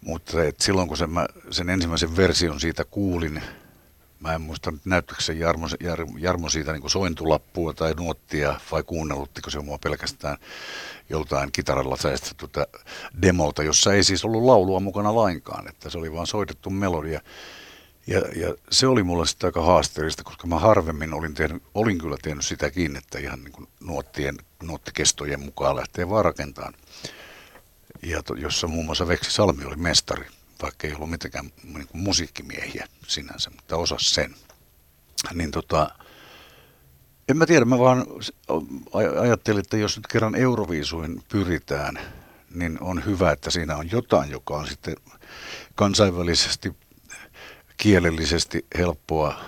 C: Mutta silloin kun sen, mä, sen ensimmäisen version siitä kuulin, mä en muista nyt näyttäkö se Jarmo, Jarmo siitä niin sointulappua tai nuottia vai kuunnelluttiko se mua pelkästään joltain kitaralla säästetty demolta, jossa ei siis ollut laulua mukana lainkaan, että se oli vain soitettu melodia. Ja, ja se oli mulle sitten aika haasteellista, koska mä harvemmin olin, tehnyt, olin kyllä tehnyt sitäkin, että ihan niin nuottien, nuottikestojen mukaan lähtee vaan rakentamaan. Ja to, jossa muun muassa Veksi Salmi oli mestari, vaikka ei ollut mitenkään niin kuin musiikkimiehiä sinänsä, mutta osas sen. Niin tota, en mä tiedä, mä vaan ajattelin, että jos nyt kerran Euroviisuin pyritään, niin on hyvä, että siinä on jotain, joka on sitten kansainvälisesti, kielellisesti helppoa,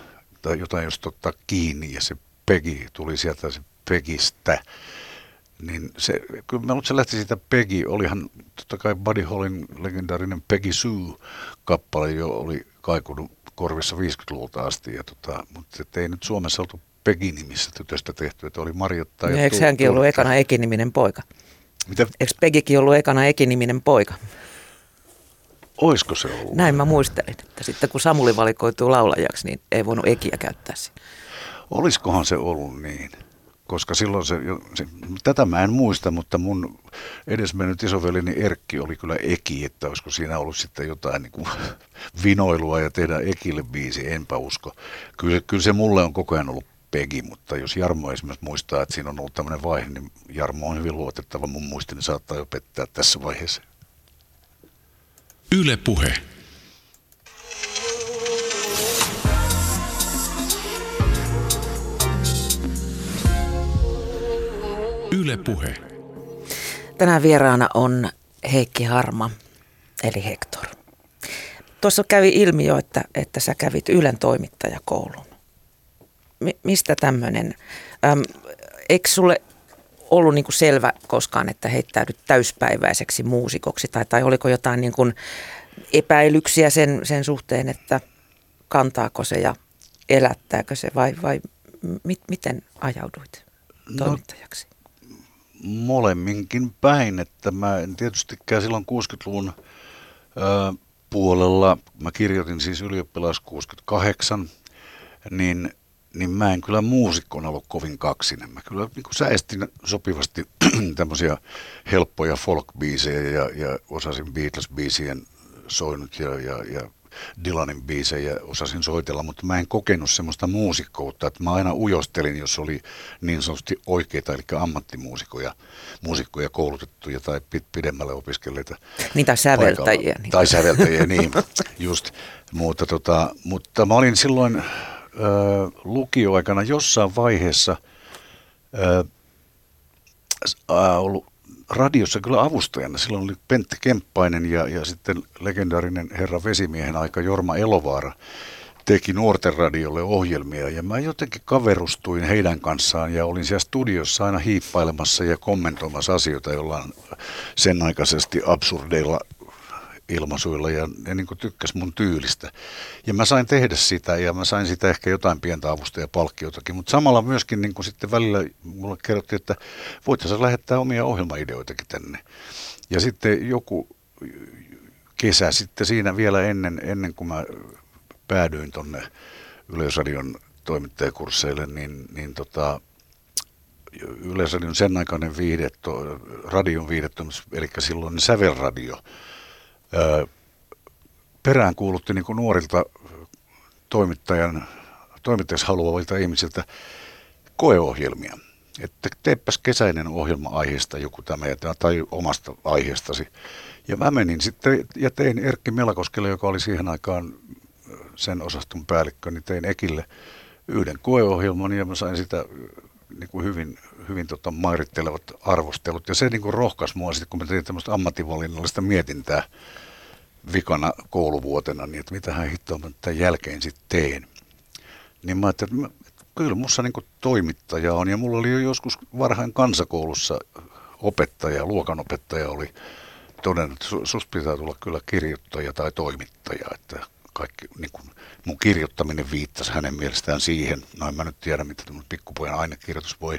C: tai jotain, jos ottaa kiinni, ja se Pegi tuli sieltä se Pegistä, niin se, kyllä mä se lähti siitä Peggy, olihan totta kai Buddy Hollin legendaarinen Peggy Sue-kappale jo oli kaikunut korvissa 50-luvulta asti, ja tota, mutta ei nyt Suomessa oltu Pegi-nimissä tytöstä tehty, että oli Marjotta ja,
B: ja Eikö hänkin ollut ekana Eki-niminen poika?
C: Mitä?
B: Eikö Pegikin ollut ekana Eki-niminen poika?
C: Oisko se ollut?
B: Näin mä muistelin, että sitten kun Samuli valikoituu laulajaksi, niin ei voinut Ekiä käyttää siinä.
C: Olisikohan se ollut niin? Koska silloin se, se, tätä mä en muista, mutta mun edesmennyt isovelini Erkki oli kyllä Eki, että olisiko siinä ollut sitten jotain niin kuin vinoilua ja tehdä Ekille biisi, enpä usko. Kyllä, kyllä se mulle on koko ajan ollut Pegi, mutta jos Jarmo esimerkiksi muistaa, että siinä on ollut tämmöinen vaihe, niin Jarmo on hyvin luotettava. Mun muistini saattaa jo pettää tässä vaiheessa.
A: Yle Puhe. Yle Puhe.
B: Tänään vieraana on Heikki Harma, eli Hector. Tuossa kävi ilmi jo, että, että sä kävit Ylen toimittajakoulun mistä tämmöinen, eikö sulle ollut niin kuin selvä koskaan, että heittäydyt täyspäiväiseksi muusikoksi tai, tai oliko jotain niin kuin epäilyksiä sen, sen suhteen, että kantaako se ja elättääkö se vai, vai mit, miten ajauduit no, toimittajaksi?
C: No, molemminkin päin, että mä en tietystikään silloin 60-luvun ö, puolella, mä kirjoitin siis ylioppilas 68, niin niin mä en kyllä muusikkona ollut kovin kaksinen. Mä kyllä niin säestin sopivasti tämmöisiä helppoja folk-biisejä ja, ja osasin Beatles-biisien soinut ja, ja, ja Dylanin biisejä osasin soitella, mutta mä en kokenut semmoista muusikkoutta, että mä aina ujostelin, jos oli niin sanotusti oikeita, eli ammattimuusikoja, muusikkoja koulutettuja tai pidemmälle opiskelleita.
B: Niin, tai säveltäjiä. Niin.
C: Tai säveltäjiä, niin, just. Mutta, tota, mutta mä olin silloin lukioaikana jossain vaiheessa ää, ollut radiossa kyllä avustajana. Silloin oli Pentti Kemppainen ja, ja sitten legendaarinen herra vesimiehen aika Jorma Elovaara teki nuorten radiolle ohjelmia ja mä jotenkin kaverustuin heidän kanssaan ja olin siellä studiossa aina hiippailemassa ja kommentoimassa asioita jollain sen aikaisesti absurdeilla ilmaisuilla ja ne niin tykkäs mun tyylistä. Ja mä sain tehdä sitä ja mä sain sitä ehkä jotain pientä avusta ja palkkiotakin, mutta samalla myöskin niin sitten välillä mulle kerrottiin, että voitaisiin lähettää omia ohjelmaideoitakin tänne. Ja sitten joku kesä sitten siinä vielä ennen, ennen kuin mä päädyin tonne Yleisradion toimittajakursseille, niin, niin tota, Yleisradion sen aikainen viihdetto, radion viihdettömyys, eli silloin sävelradio, perään kuulutti niin nuorilta toimittajan, toimittajaksi haluavilta ihmisiltä koeohjelmia. Että teepäs kesäinen ohjelma aiheesta joku tämä tai omasta aiheestasi. Ja mä menin sitten ja tein Erkki Melakoskelle, joka oli siihen aikaan sen osaston päällikkö, niin tein Ekille yhden koeohjelman ja mä sain sitä niin kuin hyvin, hyvin tota mairittelevat arvostelut. Ja se niin kuin rohkaisi mua sitten, kun mä tein tämmöistä ammatinvalinnallista mietintää vikana kouluvuotena, niin että mitä hän hittoa mä tämän jälkeen sitten teen. Niin mä ajattelin, että kyllä mussa niin toimittaja on. Ja mulla oli jo joskus varhain kansakoulussa opettaja, luokanopettaja oli todennut, että susta pitää tulla kyllä kirjoittaja tai toimittaja, että kaikki niin kuin, mun kirjoittaminen viittasi hänen mielestään siihen. No en mä nyt tiedä, mitä tämmöinen pikkupojan ainekirjoitus voi,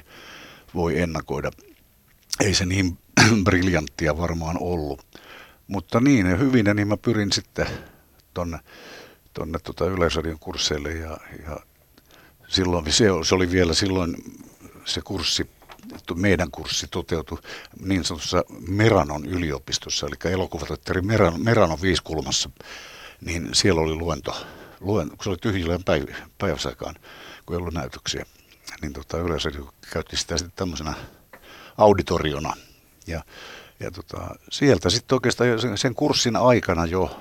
C: voi ennakoida. Ei se niin briljanttia varmaan ollut. Mutta niin, ja hyvin, niin mä pyrin sitten tonne, tonne tota Yleisradion kursseille ja, ja silloin, se, se oli vielä silloin se kurssi, meidän kurssi toteutui niin sanotussa Meranon yliopistossa, eli elokuvateatteri Meran, Meranon viiskulmassa niin siellä oli luento, luento kun se oli tyhjillään päiv, päiväsaikaan, kun ei ollut näytöksiä. Niin tota, yleensä käytti sitä sitten tämmöisenä auditoriona. Ja, ja tota, sieltä sitten oikeastaan sen, sen kurssin aikana jo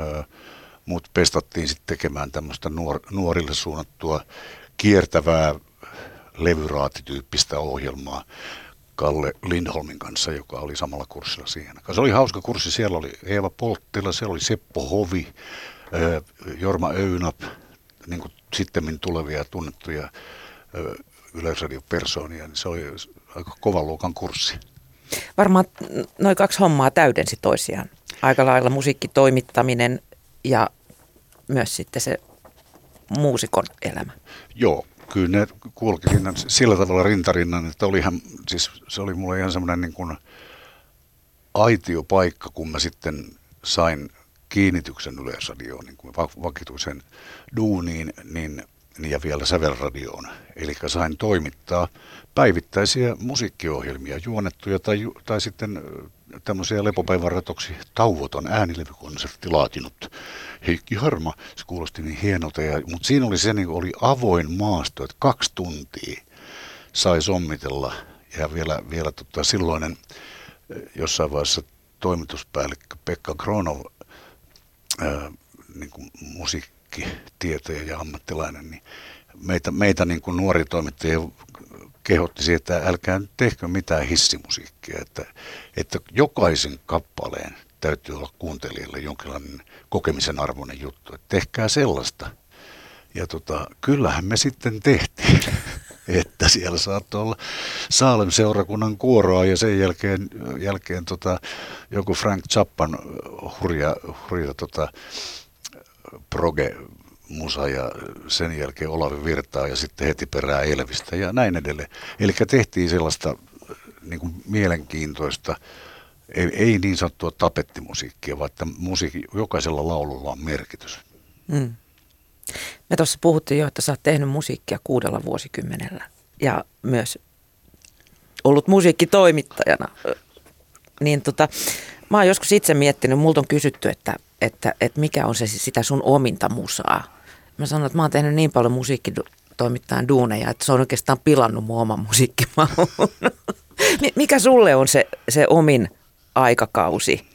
C: ö, mut pestattiin sitten tekemään tämmöistä nuor, nuorille suunnattua kiertävää levyraattityyppistä ohjelmaa. Kalle Lindholmin kanssa, joka oli samalla kurssilla siihen. Se oli hauska kurssi. Siellä oli Eeva Polttila, siellä oli Seppo Hovi, Jorma Öynap, niin kuin sitten tulevia tunnettuja yleisradiopersoonia. Niin se oli aika kovan luokan kurssi.
B: Varmaan noin kaksi hommaa täydensi toisiaan. Aika lailla musiikkitoimittaminen ja myös sitten se muusikon elämä.
C: Joo, kyllä ne kulki sillä tavalla rintarinnan, että olihan, siis se oli mulle ihan semmoinen niin kuin aitiopaikka, kun mä sitten sain kiinnityksen Yleisradioon, niin kuin vakituisen duuniin, niin, niin ja vielä sävelradioon. Eli sain toimittaa päivittäisiä musiikkiohjelmia, juonettuja tai, tai sitten tämmöisiä lepopäivän ratoksi tauoton äänilevykonsertti laatinut Heikki Harma. Se kuulosti niin hienolta, ja, mutta siinä oli se, niin oli avoin maasto, että kaksi tuntia sai sommitella. Ja vielä, vielä tota, silloinen jossain vaiheessa toimituspäällikkö Pekka Kronov, ää, niin kuin musiikkitietäjä ja ammattilainen, niin meitä, meitä niin kuin nuori toimittajia kehotti siihen, että älkää tehkö mitään hissimusiikkia, että, että jokaisen kappaleen täytyy olla kuuntelijalle jonkinlainen kokemisen arvoinen juttu, että tehkää sellaista. Ja tota, kyllähän me sitten tehtiin, että siellä saattoi olla Saalem seurakunnan kuoroa ja sen jälkeen, jälkeen tota, joku Frank Zappan hurja, hurja tota, proge musa ja sen jälkeen Olavi Virtaa ja sitten heti perään Elvistä ja näin edelleen. Eli tehtiin sellaista niin kuin mielenkiintoista, ei, ei niin sanottua tapettimusiikkia, vaan että musiikki, jokaisella laululla on merkitys. Mm.
B: Me tuossa puhuttiin jo, että sä oot tehnyt musiikkia kuudella vuosikymmenellä ja myös ollut musiikkitoimittajana. Niin tota, mä oon joskus itse miettinyt, multa on kysytty, että, että, että mikä on se sitä sun ominta musaa. Mä sanon, että mä oon tehnyt niin paljon musiikkitoimittajan duuneja, että se on oikeastaan pilannut mun oman musiikkimaun. mikä sulle on se, se omin aikakausi?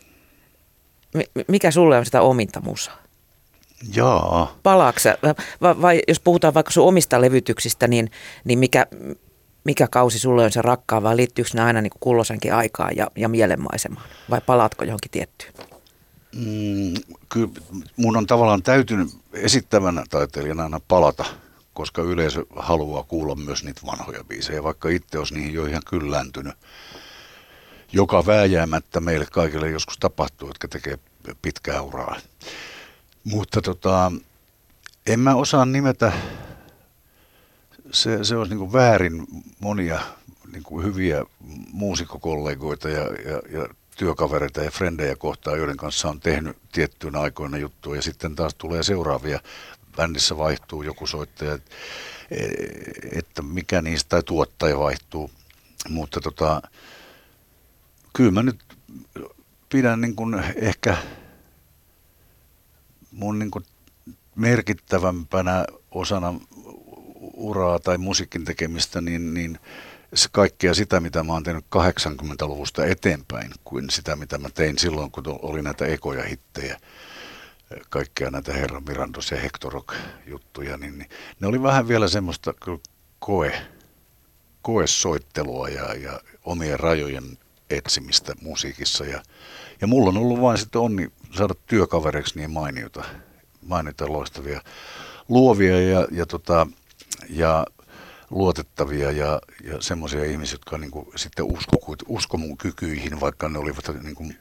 B: Mikä sulle on sitä ominta musaa?
C: Jaa.
B: Palaako vai, vai jos puhutaan vaikka sun omista levytyksistä, niin, niin mikä, mikä kausi sulle on se rakkaa vai liittyykö ne aina niin kulloisenkin aikaan ja, ja mielenmaisemaan? Vai palaatko johonkin tiettyyn?
C: Mm, kyllä mun on tavallaan täytynyt esittävänä taiteilijana aina palata, koska yleisö haluaa kuulla myös niitä vanhoja biisejä, vaikka itse olisi niihin jo ihan kylläntynyt. Joka vääjäämättä meille kaikille joskus tapahtuu, jotka tekee pitkää uraa. Mutta tota, en mä osaa nimetä, se, se olisi niin väärin monia niin hyviä muusikkokollegoita ja, ja, ja työkavereita ja frendejä kohtaan, joiden kanssa on tehnyt tiettyinä aikoina juttuja ja sitten taas tulee seuraavia. Bändissä vaihtuu joku soittaja, että mikä niistä tai tuottaja vaihtuu. Mutta tota, kyllä mä nyt pidän niin kuin ehkä mun niin kuin merkittävämpänä osana uraa tai musiikin tekemistä, niin, niin kaikkea sitä, mitä mä oon tehnyt 80-luvusta eteenpäin, kuin sitä, mitä mä tein silloin, kun oli näitä ekoja hittejä, kaikkea näitä Herra Mirandos ja Hectorok-juttuja, niin, niin ne oli vähän vielä semmoista koe, koesoittelua ja, ja omien rajojen etsimistä musiikissa. Ja, ja mulla on ollut vain sitten onni saada työkavereiksi niin mainiota, mainiota loistavia luovia ja, ja, tota, ja luotettavia ja, ja semmoisia ihmisiä, jotka niin kuin sitten usko, usko mun kykyihin, vaikka ne olivat niin kuin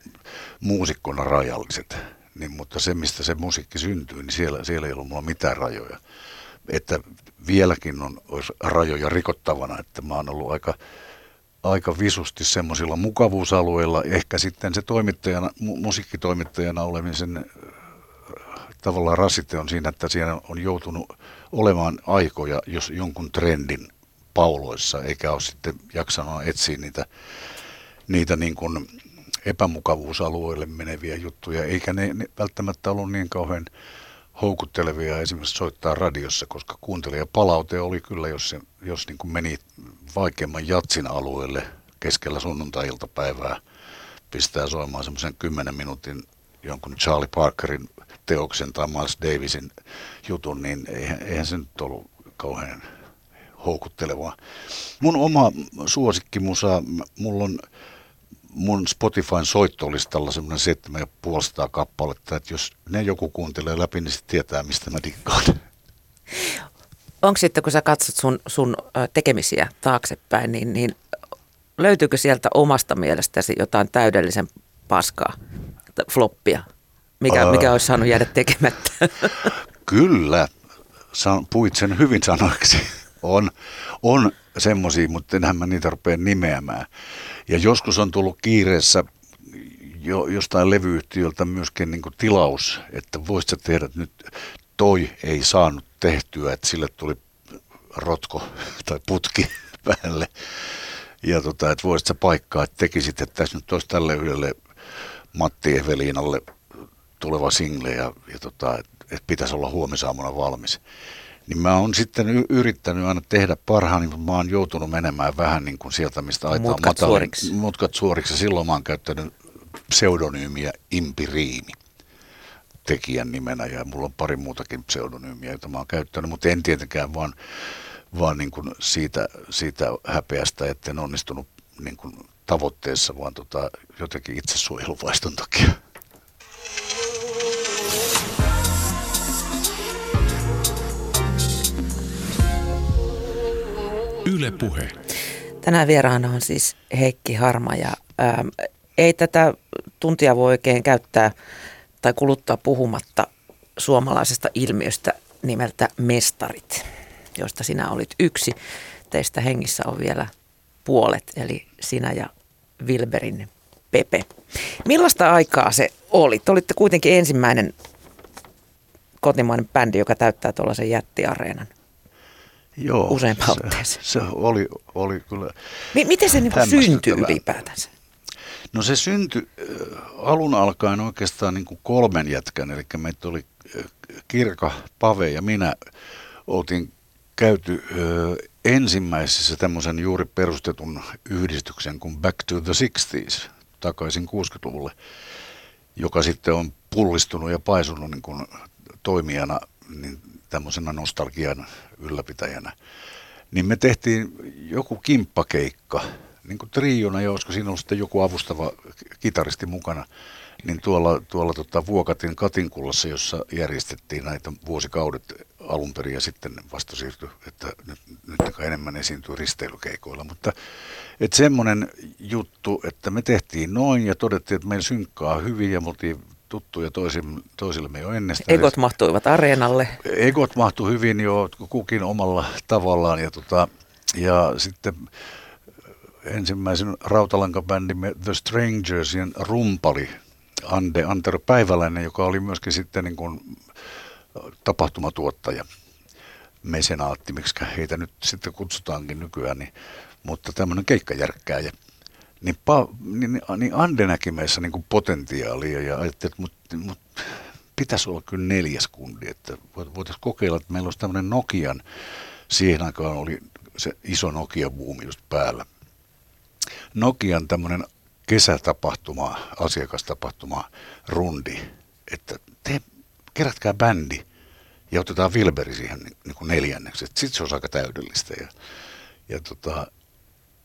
C: muusikkona rajalliset. Niin, mutta se, mistä se musiikki syntyy, niin siellä, siellä ei ollut mulla mitään rajoja. Että vieläkin on olisi rajoja rikottavana, että mä oon ollut aika, aika visusti semmoisilla mukavuusalueilla. Ehkä sitten se toimittajana, mu- musiikkitoimittajana olemisen tavallaan rasite on siinä, että siellä on joutunut olemaan aikoja, jos jonkun trendin pauloissa, eikä ole sitten jaksanut etsiä niitä, niitä niin kuin epämukavuusalueille meneviä juttuja, eikä ne, ne välttämättä ollut niin kauhean houkuttelevia esimerkiksi soittaa radiossa, koska kuuntelijapalaute oli kyllä, jos, se, jos niin kuin meni vaikeamman jatsin alueelle keskellä sunnuntai-iltapäivää, pistää soimaan semmoisen 10 minuutin jonkun Charlie Parkerin teoksen tai Miles Davisin jutun, niin eihän, eihän se nyt ollut kauhean houkuttelevaa. Mun oma suosikkimusa, mulla on mun Spotifyn soittolistalla semmoinen 7500 kappaletta, että jos ne joku kuuntelee läpi, niin sitten tietää, mistä mä dikkaan.
B: Onko sitten, kun sä katsot sun, sun tekemisiä taaksepäin, niin, niin löytyykö sieltä omasta mielestäsi jotain täydellisen paskaa, floppia? Mikä, mikä olisi saanut jäädä tekemättä.
C: Kyllä, puit sen hyvin sanoiksi. On, on semmoisia, mutta enhän mä niitä rupea nimeämään. Ja joskus on tullut kiireessä jo, jostain levyyhtiöltä myöskin niin kuin tilaus, että voisit tehdä nyt, toi ei saanut tehtyä, että sille tuli rotko tai putki päälle. Ja tota, että voisit sä paikkaa, että tekisit, että tässä nyt olisi tälle yhdelle Matti Eveliinalle tuleva single ja, ja tota, että et pitäisi olla huomisaamuna valmis. Niin mä oon sitten yrittänyt aina tehdä parhaani, mutta mä oon joutunut menemään vähän niin kuin sieltä, mistä aita
B: on mutkat suoriksi.
C: Mutkat suoriksi. Silloin mä oon käyttänyt pseudonyymiä Impiriimi tekijän nimenä ja mulla on pari muutakin pseudonyymiä, joita mä oon käyttänyt, mutta en tietenkään vaan, vaan niin kuin siitä, siitä häpeästä, että en onnistunut niin kuin tavoitteessa, vaan tota, jotenkin itsesuojeluvaiston takia.
A: Yle Puhe.
B: Tänään vieraana on siis Heikki Harma ja ää, ei tätä tuntia voi oikein käyttää tai kuluttaa puhumatta suomalaisesta ilmiöstä nimeltä Mestarit, josta sinä olit yksi. Teistä hengissä on vielä puolet, eli sinä ja Wilberin Pepe. Millaista aikaa se oli? Te olitte kuitenkin ensimmäinen kotimainen bändi, joka täyttää tuollaisen jättiareenan.
C: Joo,
B: useampaan
C: se, se oli, oli kyllä
B: M- Miten se niin syntyi ylipäätänsä?
C: No se syntyi äh, alun alkaen oikeastaan niin kuin kolmen jätkän, eli meitä oli äh, Kirka, Pave ja minä oltiin käyty äh, ensimmäisessä tämmöisen juuri perustetun yhdistyksen kuin Back to the 60s, takaisin 60-luvulle, joka sitten on pullistunut ja paisunut niin kuin toimijana niin tämmöisenä nostalgian ylläpitäjänä, niin me tehtiin joku kimppakeikka, niin kuin triona, ja olisiko siinä ollut sitten joku avustava kitaristi mukana, niin tuolla, tuolla tota, Vuokatin Katinkullassa, jossa järjestettiin näitä vuosikaudet alun perin ja sitten vasta siirtyi, että nyt, nyt enemmän esiintyy risteilykeikoilla. Mutta että semmoinen juttu, että me tehtiin noin ja todettiin, että meillä synkkaa hyvin ja me oltiin tuttuja toisille, toisillemme jo ennestään.
B: Egot mahtuivat areenalle.
C: Egot mahtui hyvin jo kukin omalla tavallaan ja, tota, ja sitten ensimmäisen rautalankabändimme The Strangersien rumpali Ande Antero Päiväläinen, joka oli myöskin sitten niin kuin tapahtumatuottaja, mesenaatti, miksi heitä nyt sitten kutsutaankin nykyään, niin, mutta tämmöinen keikkajärkkääjä. Niin, pa, niin, niin Ande näki meissä niin kuin potentiaalia ja ajatteli, että mut, mut, pitäisi olla kyllä neljäs kundi, että voitaisiin kokeilla, että meillä olisi tämmöinen Nokian, siihen aikaan oli se iso Nokia-buumi just päällä. Nokian tämmöinen kesätapahtuma, asiakastapahtuma, rundi, että te kerätkää bändi ja otetaan Wilberi siihen niin, niin kuin neljänneksi. Sitten se olisi aika täydellistä. Ja, ja tota,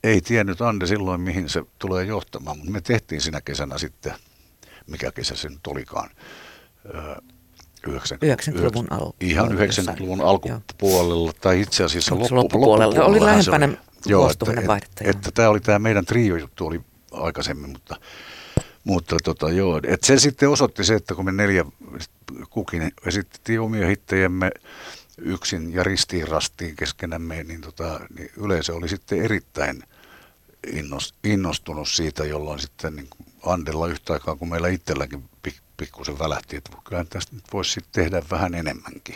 C: ei tiennyt Ande silloin, mihin se tulee johtamaan, mutta me tehtiin sinä kesänä sitten, mikä kesä se nyt olikaan,
B: 90-luvun al-
C: Ihan 90-luvun alkupuolella, Joo. tai itse asiassa loppu,
B: loppupuolella. loppupuolella. Oli lähempänä vuosituhannen vaihdetta.
C: Että, että tämä oli tämä meidän trio-juttu oli aikaisemmin, mutta, mutta tota, joo, että se sitten osoitti se, että kun me neljä kukin esitettiin omia hittejämme yksin ja ristiin rastiin keskenämme, niin, tota, niin yleisö oli sitten erittäin innostunut siitä, jolloin sitten niin Andella yhtä aikaa, kun meillä itselläkin pikkusen välähti, että kyllä tästä nyt voisi sitten tehdä vähän enemmänkin.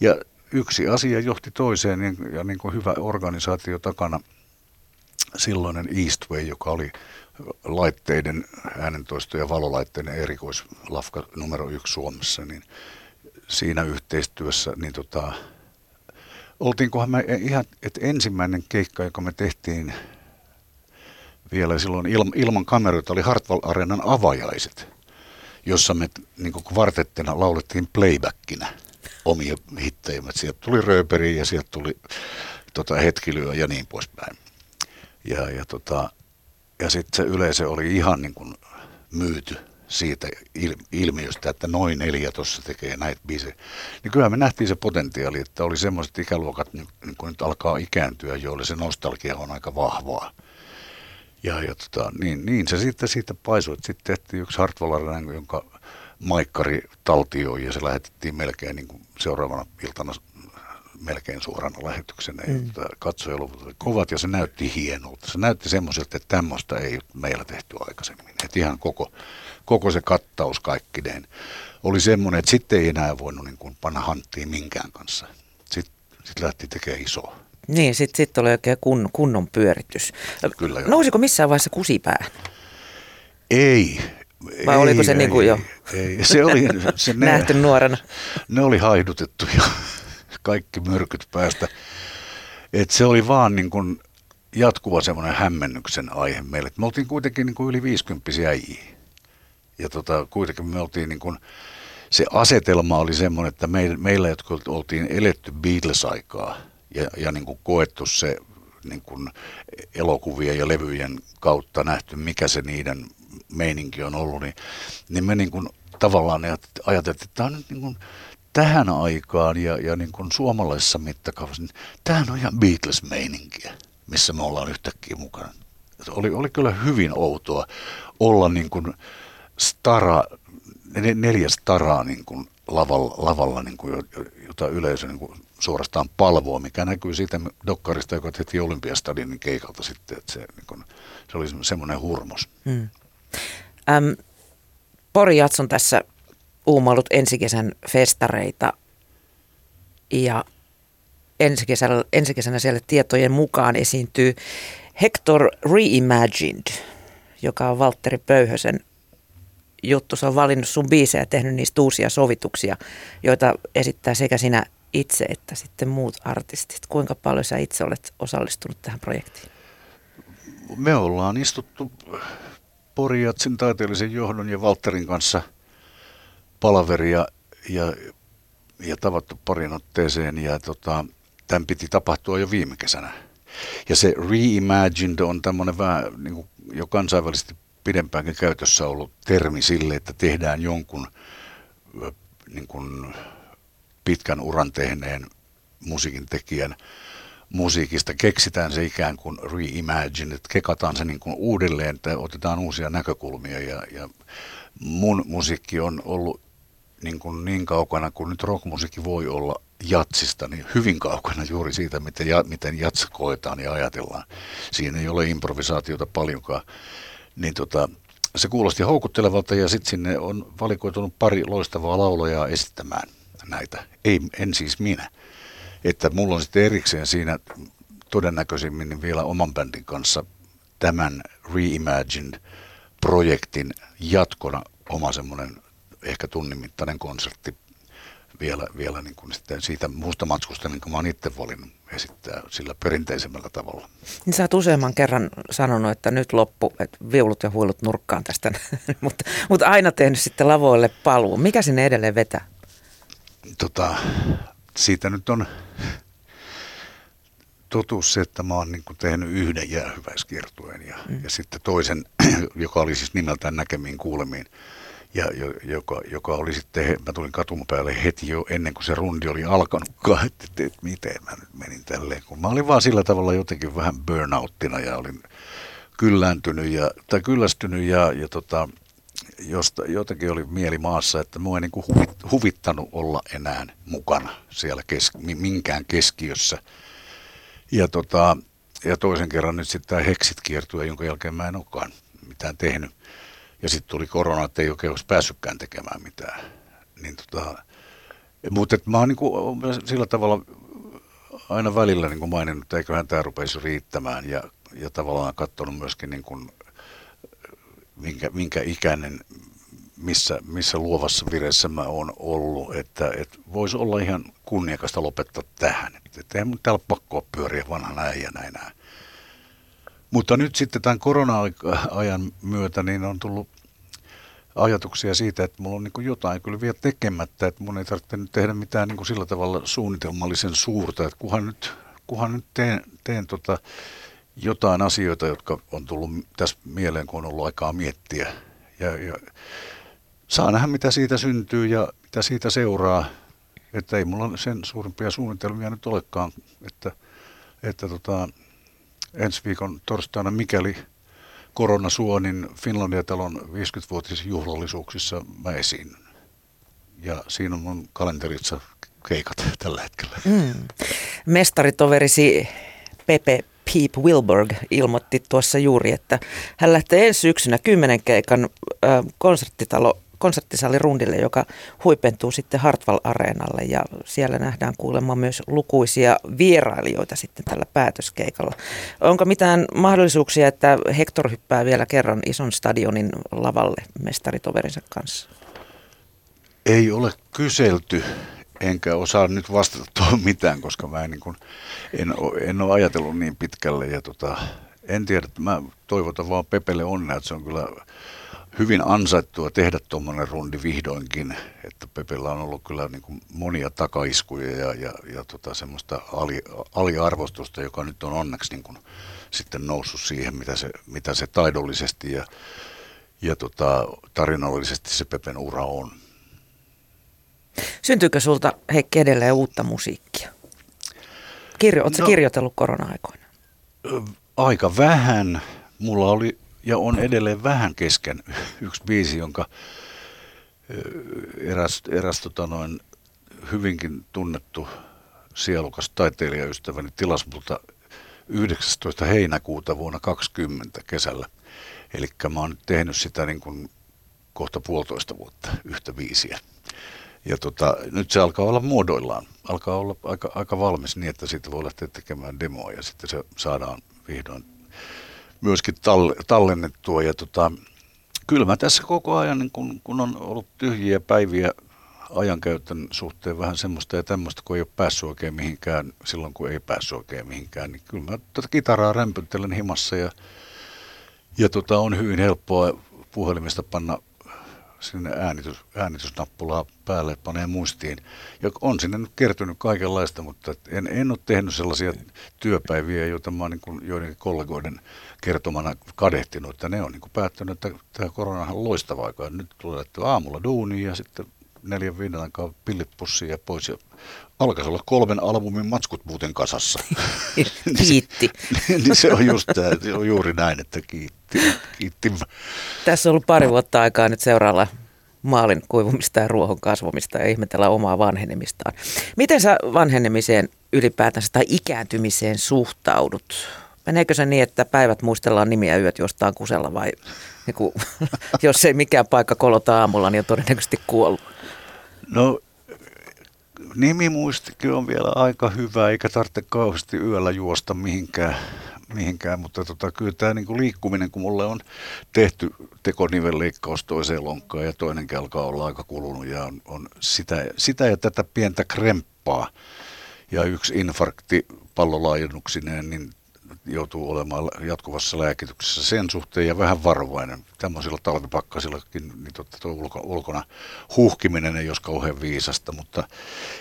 C: Ja yksi asia johti toiseen niin, ja niin kuin hyvä organisaatio takana – silloinen Eastway, joka oli laitteiden, äänentoisto- ja valolaitteiden erikoislafka numero yksi Suomessa, niin siinä yhteistyössä, niin tota, oltiinkohan me ihan, että ensimmäinen keikka, joka me tehtiin vielä silloin ilman kameroita, oli Hartwall Arenan avajaiset, jossa me niin kvartettina laulettiin playbackinä omia hittejä. Sieltä tuli rööperi ja sieltä tuli tota, hetkilyö ja niin poispäin. Ja, ja, tota, ja sitten se yleisö oli ihan niin kuin myyty siitä il, ilmiöstä, että noin neljä tuossa tekee näitä biisejä. Niin kyllä me nähtiin se potentiaali, että oli semmoiset ikäluokat, niin, niin kuin nyt alkaa ikääntyä, joille se nostalgia on aika vahvaa. Ja, ja tota, niin, niin, se sitten siitä paisui, että sitten tehtiin yksi Hartwallarainen, jonka maikkari taltioi ja se lähetettiin melkein niin kuin seuraavana iltana melkein suorana lähetyksenä. Mm. Katsojaluvut oli kovat ja se näytti hienolta. Se näytti semmoiselta, että tämmöistä ei meillä tehty aikaisemmin. Että ihan koko, koko se kattaus kaikkineen oli semmoinen, että sitten ei enää voinut niin kuin panna hanttiin minkään kanssa. Sitten sit lähti tekemään isoa.
B: Niin, sitten sit oli oikein kun, kunnon pyöritys. Kyllä joo. Nousiko missään vaiheessa kusipää?
C: Ei,
B: vai ei, oliko se
C: ei,
B: niin kuin jo
C: ei, se oli, se
B: ne, nähty nuorena?
C: Ne oli haidutettu jo kaikki myrkyt päästä. Et se oli vaan niin kuin jatkuva semmoinen hämmennyksen aihe meille. Me oltiin kuitenkin niin kuin yli 50 äijiä. Ja tota, kuitenkin me oltiin niin kuin, se asetelma oli semmoinen, että meillä, meillä jotka oltiin eletty Beatles-aikaa ja, ja niin kuin koettu se niin kuin elokuvien ja levyjen kautta nähty, mikä se niiden meininki on ollut, niin, niin me niin kuin tavallaan ajateltiin, että tämä on nyt niin kuin tähän aikaan ja, ja niin kuin suomalaisessa mittakaavassa, niin tämähän on ihan Beatles-meininkiä, missä me ollaan yhtäkkiä mukana. Oli, oli kyllä hyvin outoa olla niin kuin stara, neljä staraa niin kuin lavalla, lavalla niin kuin, jota yleisö niin kuin suorastaan palvoa, mikä näkyy siitä dokkarista, joka tehtiin Olympiastadionin keikalta sitten, että se, niin kuin, se oli semmoinen hurmos. Hmm.
B: Ähm, Pori Jatson tässä uumailut ensikesän festareita ja ensikesänä, ensikesänä siellä tietojen mukaan esiintyy Hector Reimagined, joka on Valtteri Pöyhösen juttu. Se on valinnut sun biisejä ja tehnyt niistä uusia sovituksia, joita esittää sekä sinä itse että sitten muut artistit. Kuinka paljon sä itse olet osallistunut tähän projektiin?
C: Me ollaan istuttu Poriatsin taiteellisen johdon ja Valtterin kanssa – palaveria ja, ja tavattu parin otteeseen ja tota, tämän piti tapahtua jo viime kesänä. Ja se reimagined on tämmöinen vähän niin kuin jo kansainvälisesti pidempäänkin käytössä ollut termi sille, että tehdään jonkun niin kuin pitkän uran tehneen musiikin tekijän musiikista keksitään se ikään kuin reimagine, että kekataan se niin kuin uudelleen, että otetaan uusia näkökulmia ja, ja mun musiikki on ollut niin, kuin niin kaukana kuin nyt rockmusiikki voi olla jatsista, niin hyvin kaukana juuri siitä, miten, ja, miten jats koetaan ja ajatellaan. Siinä ei ole improvisaatiota paljonkaan. Niin tota, se kuulosti houkuttelevalta ja sitten sinne on valikoitunut pari loistavaa laulajaa esittämään näitä. Ei, en siis minä. Että mulla on sitten erikseen siinä todennäköisimmin vielä oman bändin kanssa tämän Reimagined-projektin jatkona oma semmoinen ehkä tunnin mittainen konsertti vielä, vielä niin kuin sitten siitä muusta matskusta, niin kuin mä oon itse valinnut esittää sillä perinteisemmällä tavalla.
B: Niin sä oot useamman kerran sanonut, että nyt loppu, että viulut ja huilut nurkkaan tästä, mutta, mutta aina tehnyt sitten lavoille paluu. Mikä sinne edelleen vetää?
C: Tota, siitä nyt on totuus se, että mä oon niin kuin tehnyt yhden jäähyväiskiertueen ja, mm. ja sitten toisen, joka oli siis nimeltään näkemiin kuulemiin ja joka, joka oli sitten, mä tulin katun päälle heti jo ennen kuin se rundi oli alkanutkaan, että, että, että miten mä nyt menin tälleen, kun mä olin vaan sillä tavalla jotenkin vähän burnouttina ja olin kyllääntynyt ja, tai kyllästynyt ja, ja tota, josta jotenkin oli mieli maassa, että mua ei niin kuin huvit, huvittanut olla enää mukana siellä kes, minkään keskiössä. Ja, tota, ja toisen kerran nyt sitten tämä Heksit kiertue, jonka jälkeen mä en olekaan mitään tehnyt. Ja sitten tuli korona, että ei oikein olisi päässytkään tekemään mitään. Niin tota, mutta mä oon niinku sillä tavalla aina välillä niin maininnut, että eiköhän tämä rupeisi riittämään ja, ja tavallaan katsonut myöskin niin kuin, minkä, minkä ikäinen, missä, missä luovassa vireessä mä oon ollut, että, että voisi olla ihan kunniakasta lopettaa tähän. Että, että eihän mun täällä pakkoa pyöriä vanhana äijänä enää. Mutta nyt sitten tämän korona-ajan myötä niin on tullut ajatuksia siitä, että mulla on niin jotain kyllä vielä tekemättä, että mun ei tarvitse nyt tehdä mitään niin sillä tavalla suunnitelmallisen suurta, että kunhan nyt, kunhan nyt teen, teen tota jotain asioita, jotka on tullut tässä mieleen, kun on ollut aikaa miettiä. Ja, ja saa nähdä, mitä siitä syntyy ja mitä siitä seuraa. Että ei mulla sen suurimpia suunnitelmia nyt olekaan, että, että tota, ensi viikon torstaina, mikäli korona suo, niin Finlandia-talon 50-vuotisjuhlallisuuksissa mä esiin. Ja siinä on mun kalenterissa keikat tällä hetkellä. Mm.
B: Mestaritoverisi Pepe Peep Wilberg ilmoitti tuossa juuri, että hän lähtee ensi syksynä kymmenen keikan konserttitalo konserttisalirundille, joka huipentuu sitten Hartwall Areenalle ja siellä nähdään kuulemma myös lukuisia vierailijoita sitten tällä päätöskeikalla. Onko mitään mahdollisuuksia, että Hector hyppää vielä kerran ison stadionin lavalle mestaritoverinsa kanssa?
C: Ei ole kyselty, enkä osaa nyt vastata tuohon mitään, koska mä en, niin kuin, en, en ole ajatellut niin pitkälle. Ja tota, en tiedä, mä toivotan vaan Pepelle onnea, että se on kyllä hyvin ansaittua tehdä tuommoinen rundi vihdoinkin, että Pepellä on ollut kyllä niin kuin monia takaiskuja ja, ja, ja tota semmoista ali, aliarvostusta, joka nyt on onneksi niin kuin sitten noussut siihen, mitä se, mitä se taidollisesti ja, ja tota, tarinallisesti se Pepen ura on.
B: Syntyykö sulta Heikki edelleen uutta musiikkia? Kirjo, Oletko no, kirjoitellut korona-aikoina?
C: Aika vähän. Mulla oli ja on edelleen vähän kesken yksi biisi, jonka eräs, eräs tota noin, hyvinkin tunnettu sielukas taiteilijaystäväni tilasi multa 19. heinäkuuta vuonna 2020 kesällä. Eli mä oon tehnyt sitä niin kuin kohta puolitoista vuotta yhtä biisiä. Ja tota, nyt se alkaa olla muodoillaan. Alkaa olla aika, aika valmis niin, että siitä voi lähteä tekemään demoa ja sitten se saadaan vihdoin myöskin tallennettua. Ja tota, kyllä mä tässä koko ajan, niin kun, kun on ollut tyhjiä päiviä ajankäytön suhteen vähän semmoista ja tämmöistä, kun ei ole päässyt oikein mihinkään silloin, kun ei päässyt oikein mihinkään, niin kyllä mä tätä kitaraa rämpyttelen himassa ja, ja tota, on hyvin helppoa puhelimesta panna sinne äänitys, äänitysnappulaa päälle, panee muistiin. Ja on sinne nyt kertynyt kaikenlaista, mutta en, en ole tehnyt sellaisia työpäiviä, joita mä niin joidenkin kollegoiden kertomana kadehtinut, että ne on niin kuin päättänyt, että tämä korona on loistava aika. Nyt tulee aamulla duuniin ja sitten neljän viiden aikaa pillit pussiin ja pois. Ja alkaisi olla kolmen albumin matskut muuten kasassa.
B: kiitti.
C: niin se on, just tämä, se on juuri näin, että kiitti. kiitti.
B: Tässä on ollut pari vuotta aikaa nyt seuraalla maalin kuivumista ja ruohon kasvamista ja ihmetellä omaa vanhenemistaan. Miten sä vanhenemiseen ylipäätänsä tai ikääntymiseen suhtaudut? Meneekö se niin, että päivät muistellaan nimiä yöt jostain kusella vai niin kuin, jos ei mikään paikka kolota aamulla, niin on todennäköisesti kuollut?
C: No nimimuistikin on vielä aika hyvä, eikä tarvitse kauheasti yöllä juosta mihinkään, mihinkään mutta tota, kyllä tämä niin liikkuminen, kun mulle on tehty tekonivelleikkaus toiseen lonkkaan ja toinenkin alkaa olla aika kulunut ja on, on sitä, sitä ja tätä pientä kremppaa ja yksi infarkti pallolaajennuksineen, niin joutuu olemaan jatkuvassa lääkityksessä sen suhteen ja vähän varovainen. Tämmöisillä talvipakkasillakin niin totta tuo ulko, ulkona huhkiminen ei olisi kauhean viisasta, mutta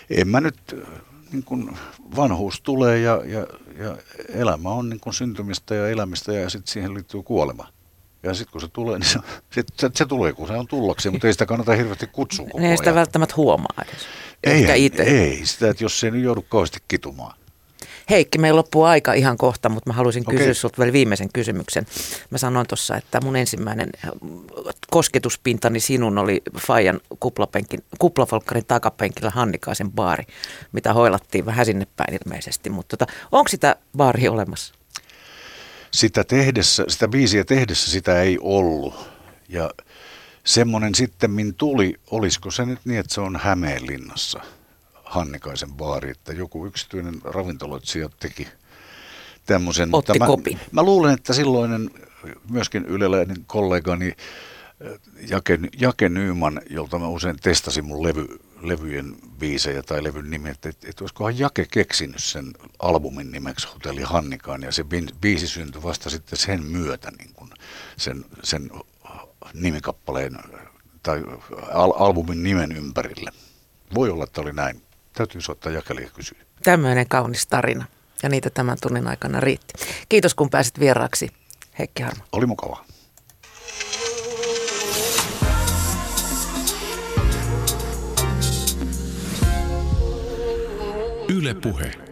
C: en mä nyt, niin kun vanhuus tulee ja, ja, ja elämä on niin kun syntymistä ja elämistä ja sitten siihen liittyy kuolema. Ja sitten kun se tulee, niin se, se, se, se tulee, kun se on tullakseen, mutta ei sitä kannata hirveästi kutsua koko
B: Ei sitä välttämättä huomaa edes.
C: Ei, ei, sitä, että jos se ei nyt joudu kauheasti kitumaan.
B: Heikki, meillä loppuu aika ihan kohta, mutta mä haluaisin okay. kysyä sinulta vielä viimeisen kysymyksen. Mä sanoin tuossa, että mun ensimmäinen äh, kosketuspintani sinun oli Fajan kuplapenkin, kuplafolkkarin takapenkillä Hannikaisen baari, mitä hoilattiin vähän sinne päin ilmeisesti. Mutta tota, onko sitä baari olemassa?
C: Sitä, tehdessä, sitä biisiä tehdessä sitä ei ollut. Ja semmoinen sitten tuli, olisiko se nyt niin, että se on Hämeenlinnassa – Hannikaisen baari, että joku yksityinen ravintoloitsija teki tämmöisen.
B: Otti
C: mutta
B: kopin.
C: Mä, mä luulen, että silloinen myöskin yleläinen kollegani äh, Jake, Jake Nyman, jolta mä usein testasin mun levy, levyjen biisejä tai levyn nimi, että, että olisikohan Jake keksinyt sen albumin nimeksi Hotelli Hannikaan, ja se biisi syntyi vasta sitten sen myötä niin kuin sen, sen nimikappaleen tai al- albumin nimen ympärille. Voi olla, että oli näin. Täytyy soittaa jakelija kysyä.
B: Tämmöinen kaunis tarina. Ja niitä tämän tunnin aikana riitti. Kiitos kun pääsit vieraaksi, Heikki Harma.
C: Oli mukavaa.
A: Yle Puhe.